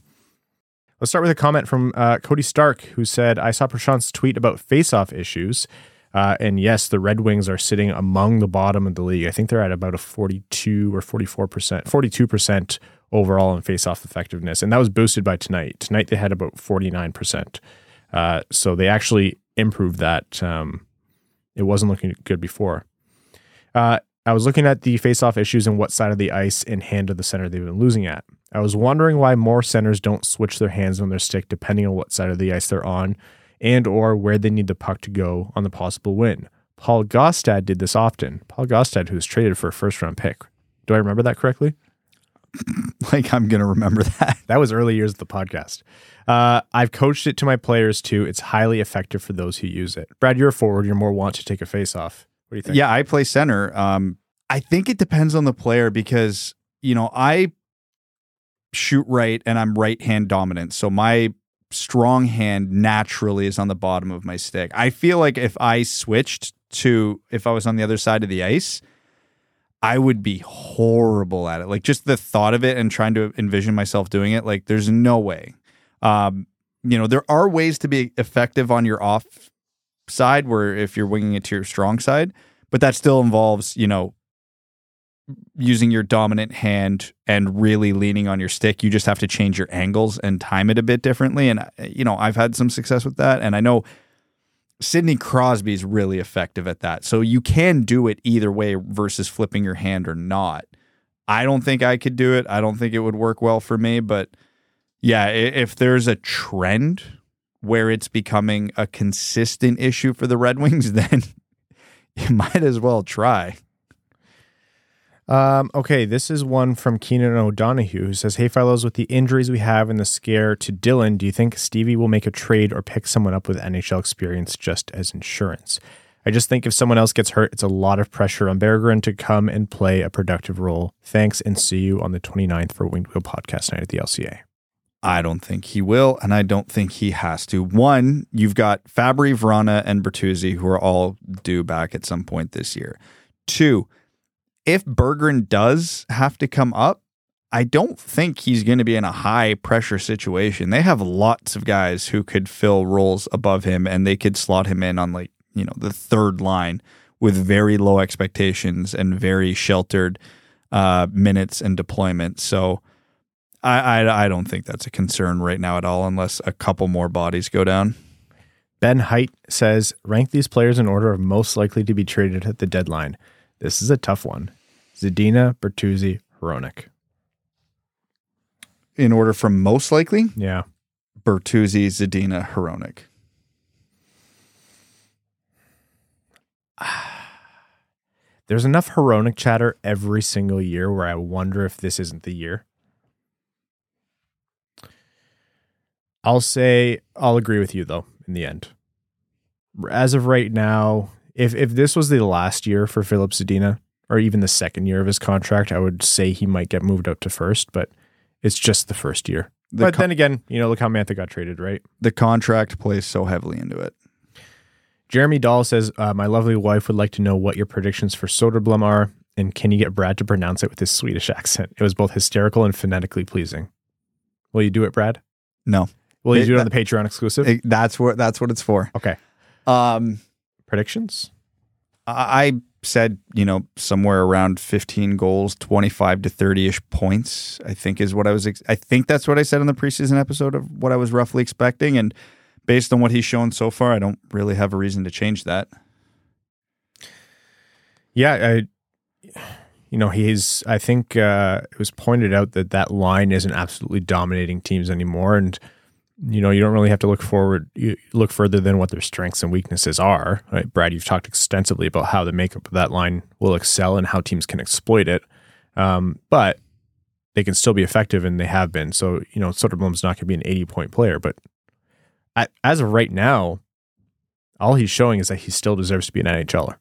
Let's start with a comment from uh, Cody Stark, who said, I saw Prashant's tweet about face-off issues. Uh, and yes, the Red Wings are sitting among the bottom of the league. I think they're at about a 42 or 44%, 42% overall in face-off effectiveness. And that was boosted by tonight. Tonight they had about 49%. Uh, so they actually improved that. Um, it wasn't looking good before. Uh, I was looking at the face-off issues and what side of the ice and hand of the center they've been losing at. I was wondering why more centers don't switch their hands on their stick depending on what side of the ice they're on and or where they need the puck to go on the possible win. Paul Gaustad did this often. Paul Gaustad, who was traded for a first round pick. Do I remember that correctly? [laughs] like I'm going to remember that. [laughs] That was early years of the podcast. Uh, I've coached it to my players too. It's highly effective for those who use it. Brad, you're a forward. You're more want to take a face off. What do you think? Yeah, I play center. Um, I think it depends on the player because, you know, I shoot right and I'm right hand dominant. So my strong hand naturally is on the bottom of my stick. I feel like if I switched to if I was on the other side of the ice, I would be horrible at it. Like just the thought of it and trying to envision myself doing it, like there's no way. Um, you know, there are ways to be effective on your off side where if you're winging it to your strong side, but that still involves, you know, using your dominant hand and really leaning on your stick. You just have to change your angles and time it a bit differently. And, uh, you know, I've had some success with that. And I know Sidney Crosby is really effective at that. So you can do it either way versus flipping your hand or not. I don't think I could do it. I don't think it would work well for me. But yeah, if there's a trend where it's becoming a consistent issue for the Red Wings, [laughs] then you might as well try. Um, okay, this is one from Keenan O'Donohue who says, Hey, fellows, with the injuries we have and the scare to Dylan, do you think Stevie will make a trade or pick someone up with NHL experience just as insurance? I just think if someone else gets hurt, it's a lot of pressure on Berggren to come and play a productive role. Thanks and see you on the 29th for Winged Wheel Podcast Night at the LCA. I don't think he will, and I don't think he has to. One, you've got Fabbri, Vrana, and Bertuzzi, who are all due back at some point this year. Two, if Berggren does have to come up, I don't think he's going to be in a high pressure situation. They have lots of guys who could fill roles above him, and they could slot him in on like you know the third line with very low expectations and very sheltered uh, minutes and deployment. So I, I I don't think that's a concern right now at all, unless a couple more bodies go down. Ben Height says, rank these players in order of most likely to be traded at the deadline. This is a tough one. Zadina, Bertuzzi, Hronek. In order from most likely, Yeah. Bertuzzi, Zadina, Hronek. [sighs] There's enough Hronek chatter every single year where I wonder if this isn't the year. I'll say I'll agree with you though in the end. As of right now, if if this was the last year for Filip Zadina or even the second year of his contract, I would say he might get moved up to first, but it's just the first year. The but co- then again, you know, look how Mantha got traded, right? the contract plays so heavily into it. Jeremy Dahl says, uh, My lovely wife would like to know what your predictions for Soderblom are, and can you get Brad to pronounce it with his Swedish [laughs] accent? It was both hysterical and phonetically pleasing. Will you do it, Brad? No, Will you do it on the Patreon exclusive? It- that's what that's what it's for. okay. Um, Predictions? I I said you know somewhere around 15 goals, 25 to 30 ish points. I think is what I was. Ex- I think that's what I said in the preseason episode of what I was roughly expecting, and based on what he's shown so far, I don't really have a reason to change that. Yeah, I, you know, he's. I think uh, it was pointed out that that line isn't absolutely dominating teams anymore, and you know, you don't really have to look forward, you look further than what their strengths and weaknesses are. Right, Brad, you've talked extensively about how the makeup of that line will excel and how teams can exploit it, um, but they can still be effective, and they have been. So, you know, Soderblom's not going to be an eighty-point player, but I, as of right now, all he's showing is that he still deserves to be an NHLer.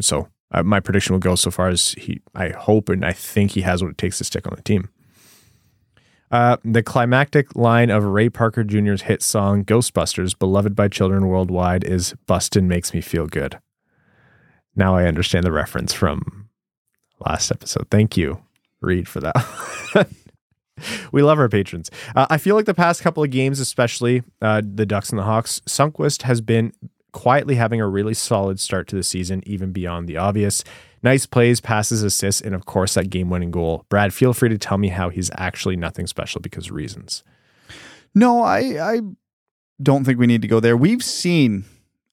So uh, my prediction will go so far as he. I hope and I think he has what it takes to stick on the team. Uh, the climactic line of Ray Parker Jr.'s hit song "Ghostbusters," beloved by children worldwide, is "Bustin' makes me feel good." Now I understand the reference from last episode. Thank you, Reed, for that. [laughs] we love our patrons. Uh, I feel like the past couple of games, especially uh, the Ducks and the Hawks, Sundqvist has been quietly having a really solid start to the season, even beyond the obvious. Nice plays, passes, assists, and of course that game-winning goal. Brad, feel free to tell me how he's actually nothing special because reasons. No, I I don't think we need to go there. We've seen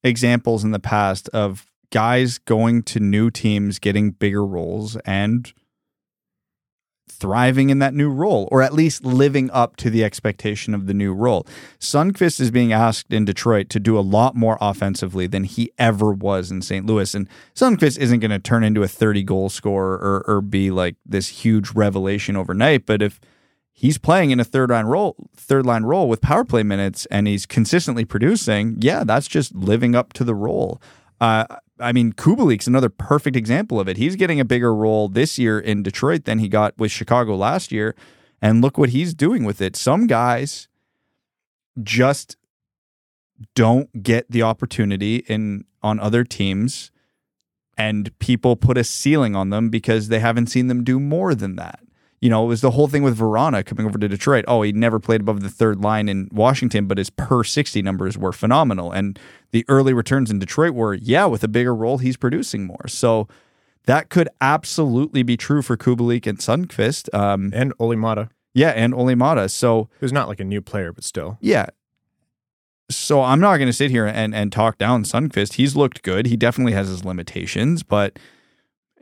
examples in the past of guys going to new teams, getting bigger roles, and thriving in that new role, or at least living up to the expectation of the new role. Sundqvist is being asked in Detroit to do a lot more offensively than he ever was in St. Louis. And Sundqvist isn't going to turn into a 30 goal scorer or, or be like this huge revelation overnight. But if he's playing in a third line role, third line role with power play minutes, and he's consistently producing. Yeah, that's just living up to the role. Uh, I mean, Kubalik's another perfect example of it. He's getting a bigger role this year in Detroit than he got with Chicago last year, and look what he's doing with it. Some guys just don't get the opportunity in on other teams and people put a ceiling on them because they haven't seen them do more than that. You know, it was the whole thing with Vrana coming over to Detroit. Oh, he never played above the third line in Washington, but his per 60 numbers were phenomenal. And the early returns in Detroit were, yeah, with a bigger role, he's producing more. So that could absolutely be true for Kubalik and Sundqvist. Um, And Olli Maatta. Yeah, and Olli Maatta. So who's not like a new player, but still. yeah. So I'm not going to sit here and, and talk down Sundqvist. He's looked good. He definitely has his limitations, but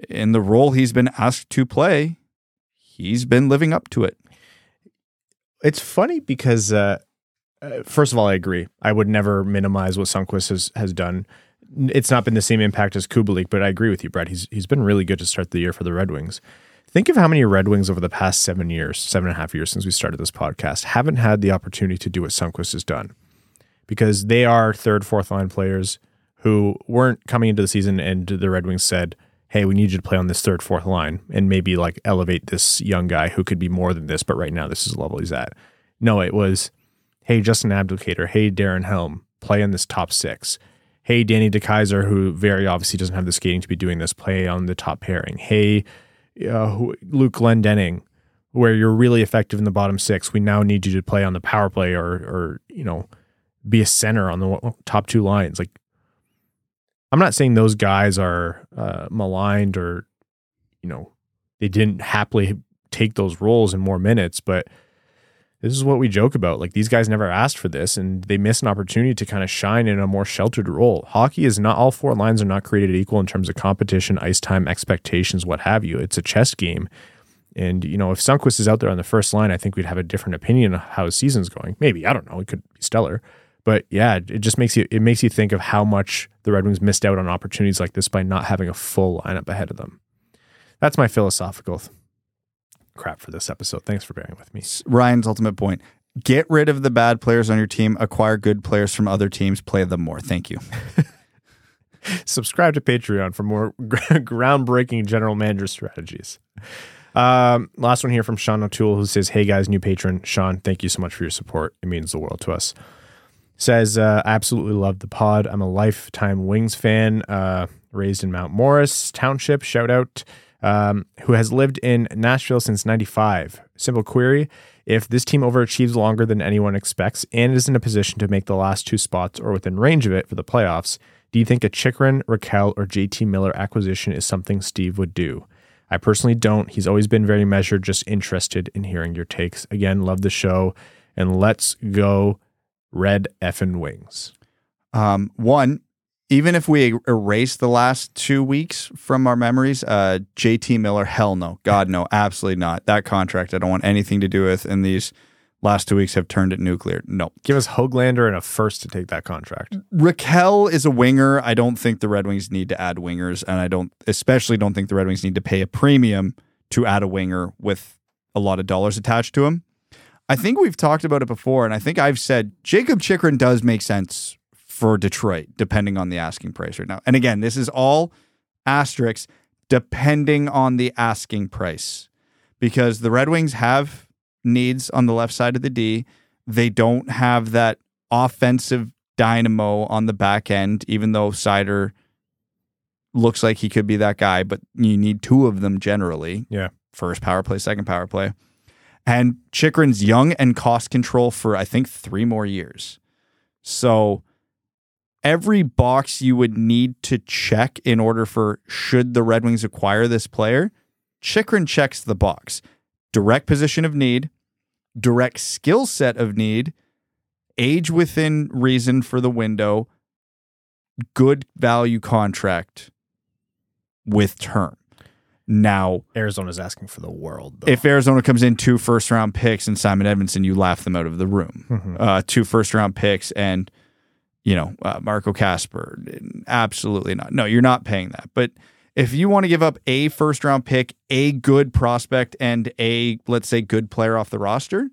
in the role he's been asked to play, he's been living up to it. It's funny because, uh, uh, first of all, I agree. I would never minimize what Sundqvist has, has done. It's not been the same impact as Kubalik, but I agree with you, Brett. He's he's been really good to start the year for the Red Wings. Think of how many Red Wings over the past seven years, seven and a half years since we started this podcast, haven't had the opportunity to do what Sundqvist has done because they are third, fourth line players who weren't coming into the season and the Red Wings said, Hey, we need you to play on this third, fourth line and maybe like elevate this young guy who could be more than this, but right now this is the level he's at. No, it was, Hey, Justin Abdelkader, hey, Darren Helm, play on this top six. Hey, Danny DeKeyser, who very obviously doesn't have the skating to be doing this, play on the top pairing. Hey, uh, Luke Glendening, where you're really effective in the bottom six. We now need you to play on the power play or, or you know, be a center on the top two lines. Like, I'm not saying those guys are uh, maligned or, you know, they didn't happily take those roles in more minutes, but this is what we joke about. Like these guys never asked for this and they miss an opportunity to kind of shine in a more sheltered role. Hockey is not all four lines are not created equal in terms of competition, ice time, expectations, what have you. It's a chess game. And, you know, if Sundqvist is out there on the first line, I think we'd have a different opinion of how his season's going. Maybe, I don't know. It could be stellar. But yeah, it just makes you it makes you think of how much the Red Wings missed out on opportunities like this by not having a full lineup ahead of them. That's my philosophical th- crap for this episode. Thanks for bearing with me. Ryan's ultimate point. Get rid of the bad players on your team, acquire good players from other teams, play them more. Thank you. [laughs] subscribe to Patreon for more [laughs] groundbreaking general manager strategies. Um, last one here from Sean O'Toole, who says, Hey guys, new patron. Sean, thank you so much for your support. It means the world to us. Says, uh, absolutely love the pod. I'm a lifetime Wings fan, uh, raised in Mount Morris Township. Shout out. Um, who has lived in Nashville since 95. Simple query. If this team overachieves longer than anyone expects and is in a position to make the last two spots or within range of it for the playoffs, do you think a Chychrun, Rakell, or JT Miller acquisition is something Steve would do? I personally don't. He's always been very measured, just interested in hearing your takes. Again, love the show. And let's go red effing wings. Um, one, even if we erase the last two weeks from our memories, uh, JT Miller, hell no. God, no. Absolutely not. That contract I don't want anything to do with. And these last two weeks have turned it nuclear. No. Give us Hoglander and a first to take that contract. Rakell is a winger. I don't think the Red Wings need to add wingers. And I don't, especially don't think the Red Wings need to pay a premium to add a winger with a lot of dollars attached to him. I think we've talked about it before. And I think I've said Jakob Chychrun does make sense for Detroit, depending on the asking price right now. And again, this is all asterisks depending on the asking price because the Red Wings have needs on the left side of the D. They don't have that offensive dynamo on the back end, even though Seider looks like he could be that guy, but you need two of them generally. Yeah. First power play, second power play. And Chychrun's young and cost control for, I think, three more years. So every box you would need to check in order for should the Red Wings acquire this player, Chychrun checks the box. Direct position of need, direct skill set of need, age within reason for the window, good value contract with term. Now, Arizona's asking for the world. Though. if Arizona comes in two first round picks and Simon Edvinsson, you laugh them out of the room. Mhm. Uh, two first round picks and you know uh, Marco Kasper, absolutely not. No, you're not paying that. But if you want to give up a first round pick, a good prospect, and a let's say good player off the roster,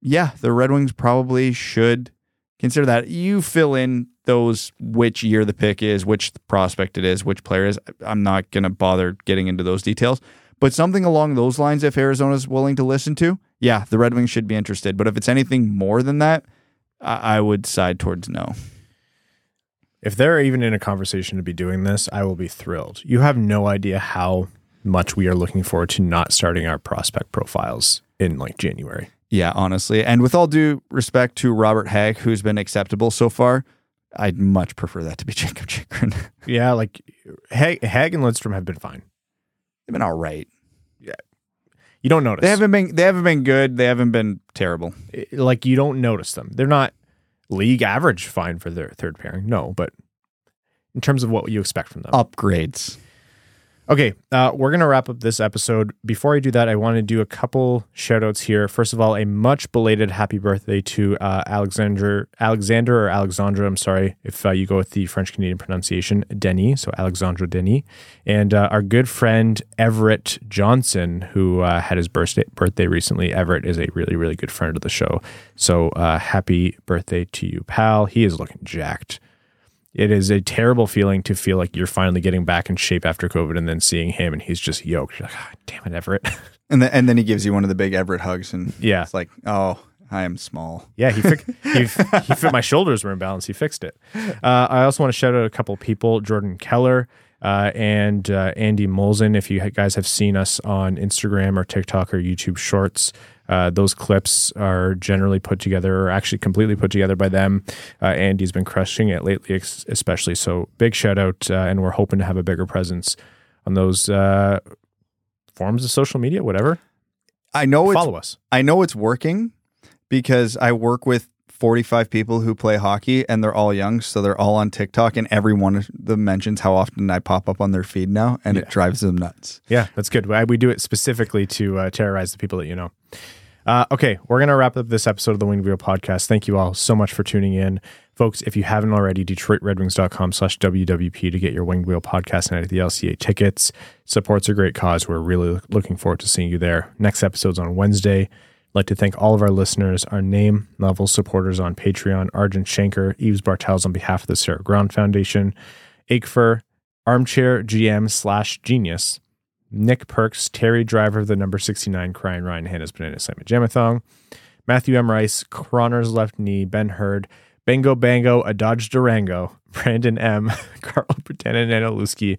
yeah, the Red Wings probably should consider that. You fill in those which year the pick is, which prospect it is, which player is. I'm not going to bother getting into those details. But something along those lines, if Arizona's willing to listen to, yeah, the Red Wings should be interested. But if it's anything more than that, I, I would side towards no. If they're even in a conversation to be doing this, I will be thrilled. You have no idea how much we are looking forward to not starting our prospect profiles in like January. Yeah, honestly. And with all due respect to Robert Hagg, who's been acceptable so far, I'd much prefer that to be [laughs] Jakob Chychrun. Yeah, like Hagg, Hagg and Lindstrom have been fine. They've been all right. Yeah, you don't notice. They haven't been they haven't been good. They haven't been terrible. like you don't notice them. They're not league average fine for their third pairing. No, but in terms of what you expect from them. Upgrades. Okay, uh, we're going to wrap up this episode. Before I do that, I want to do a couple shout outs here. First of all, a much belated happy birthday to uh, Alexander, Alexander or Alexandra, I'm sorry if uh, you go with the French Canadian pronunciation, Denis, so Alexandra Denis. And uh, our good friend Everett Johnson, who uh, had his birthday, birthday recently. Everett is a really, really good friend of the show. So uh, happy birthday to you, pal. He is looking jacked it is a terrible feeling to feel like you're finally getting back in shape after COVID and then seeing him and he's just yoked. You're like, oh, damn it, Everett. [laughs] And then and then he gives you one of the big Everett hugs and Yeah. it's like, oh, I am small. Yeah, he, fi- [laughs] he, f- he fit my shoulders were imbalanced. He fixed it. Uh, I also want to shout out a couple people Jordan Keller uh, and uh, Andy Molzen. If you guys have seen us on Instagram or TikTok or YouTube Shorts, uh, those clips are generally put together or actually completely put together by them. Uh, Andy's been crushing it lately, ex- especially. So big shout out. Uh, and we're hoping to have a bigger presence on those uh, forms of social media, whatever. I know it's Follow us. I know it's working because I work with 45 people who play hockey and they're all young, so they're all on TikTok and every one of them mentions how often I pop up on their feed now and it drives them nuts. Yeah, that's good. We do it specifically to uh, terrorize the people that you know. Uh, okay, we're going to wrap up this episode of the Winged Wheel podcast. Thank you all so much for tuning in. Folks, if you haven't already, DetroitRedWings.com slash WWP to get your Winged Wheel podcast night at the LCA tickets. Support's a great cause. We're really looking forward to seeing you there. Next episode's on Wednesday. Like to thank all of our listeners, our name level supporters on Patreon, Arjun Shanker, Eves Bartels on behalf of the Sarah Ground Foundation, Aikfer, Armchair GM slash Genius, Nick Perks, Terry Driver, of the number 69, Crying Ryan, Hannah's Banana Simon Jamathong, Matthew M. Rice, Croner's Left Knee, Ben Hurd, Bango Bango, A Dodge Durango, [laughs] Brandon M., [laughs] Carl Pretendant, and Aluski,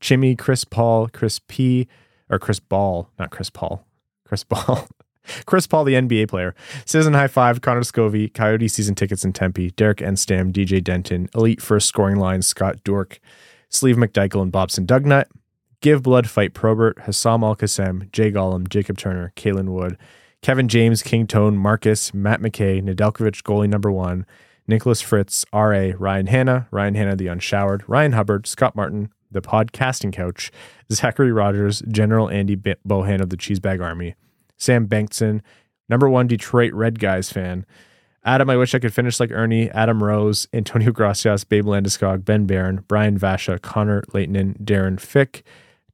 Chimmy, Chris Paul, Chris P., or Chris Ball, not Chris Paul, Chris Ball. [laughs] Chris Paul, the NBA player. Citizen High Five, Connor Scovey, Coyote Season Tickets in Tempe, Derek Enstam, DJ Denton, Elite First Scoring Line, Scott Dork, Sleeve McDykel, and Bobson Dugnut. Give Blood Fight Probert, Hassam Al Qassem, Jay Gollum, Jacob Turner, Kalen Wood, Kevin James, King Tone, Marcus, Matt McKay, Nedeljkovic, goalie number one, Nicholas Fritz, R.A., Ryan Hanna, Ryan Hanna, the Unshowered, Ryan Hubbard, Scott Martin, the Podcasting Couch, Zachary Rogers, General Andy Bohan of the Cheesebag Army, Sam Bankson, number one Detroit Red Guys fan, Adam, I wish I could finish like Erne, Adam Rose, Antonio Gracias, Babe Landeskog, Ben Barron, Brian Vasha, Connor Leighton, Darren Fick,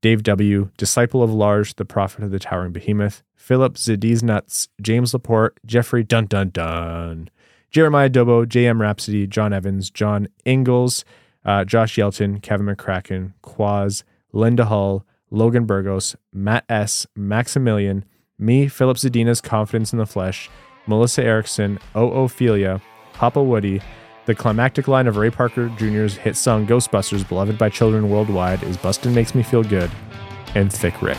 Dave W., Disciple of Large, the Prophet of the Towering Behemoth, Philip Zadiz James Laporte, Jeffrey Dun Dun Dun, Jeremiah Dobo, JM Rhapsody, John Evans, John Ingalls, uh, Josh Yelton, Kevin McCracken, Quaz, Linda Hull, Logan Burgos, Matt S., Maximilian, me, Filip Zadina's Confidence in the Flesh, Melissa Erickson, O. Ophelia, Papa Woody, the climactic line of Ray Parker Jr.'s hit song Ghostbusters, beloved by children worldwide, is Bustin' Makes Me Feel Good, and Thick Rick.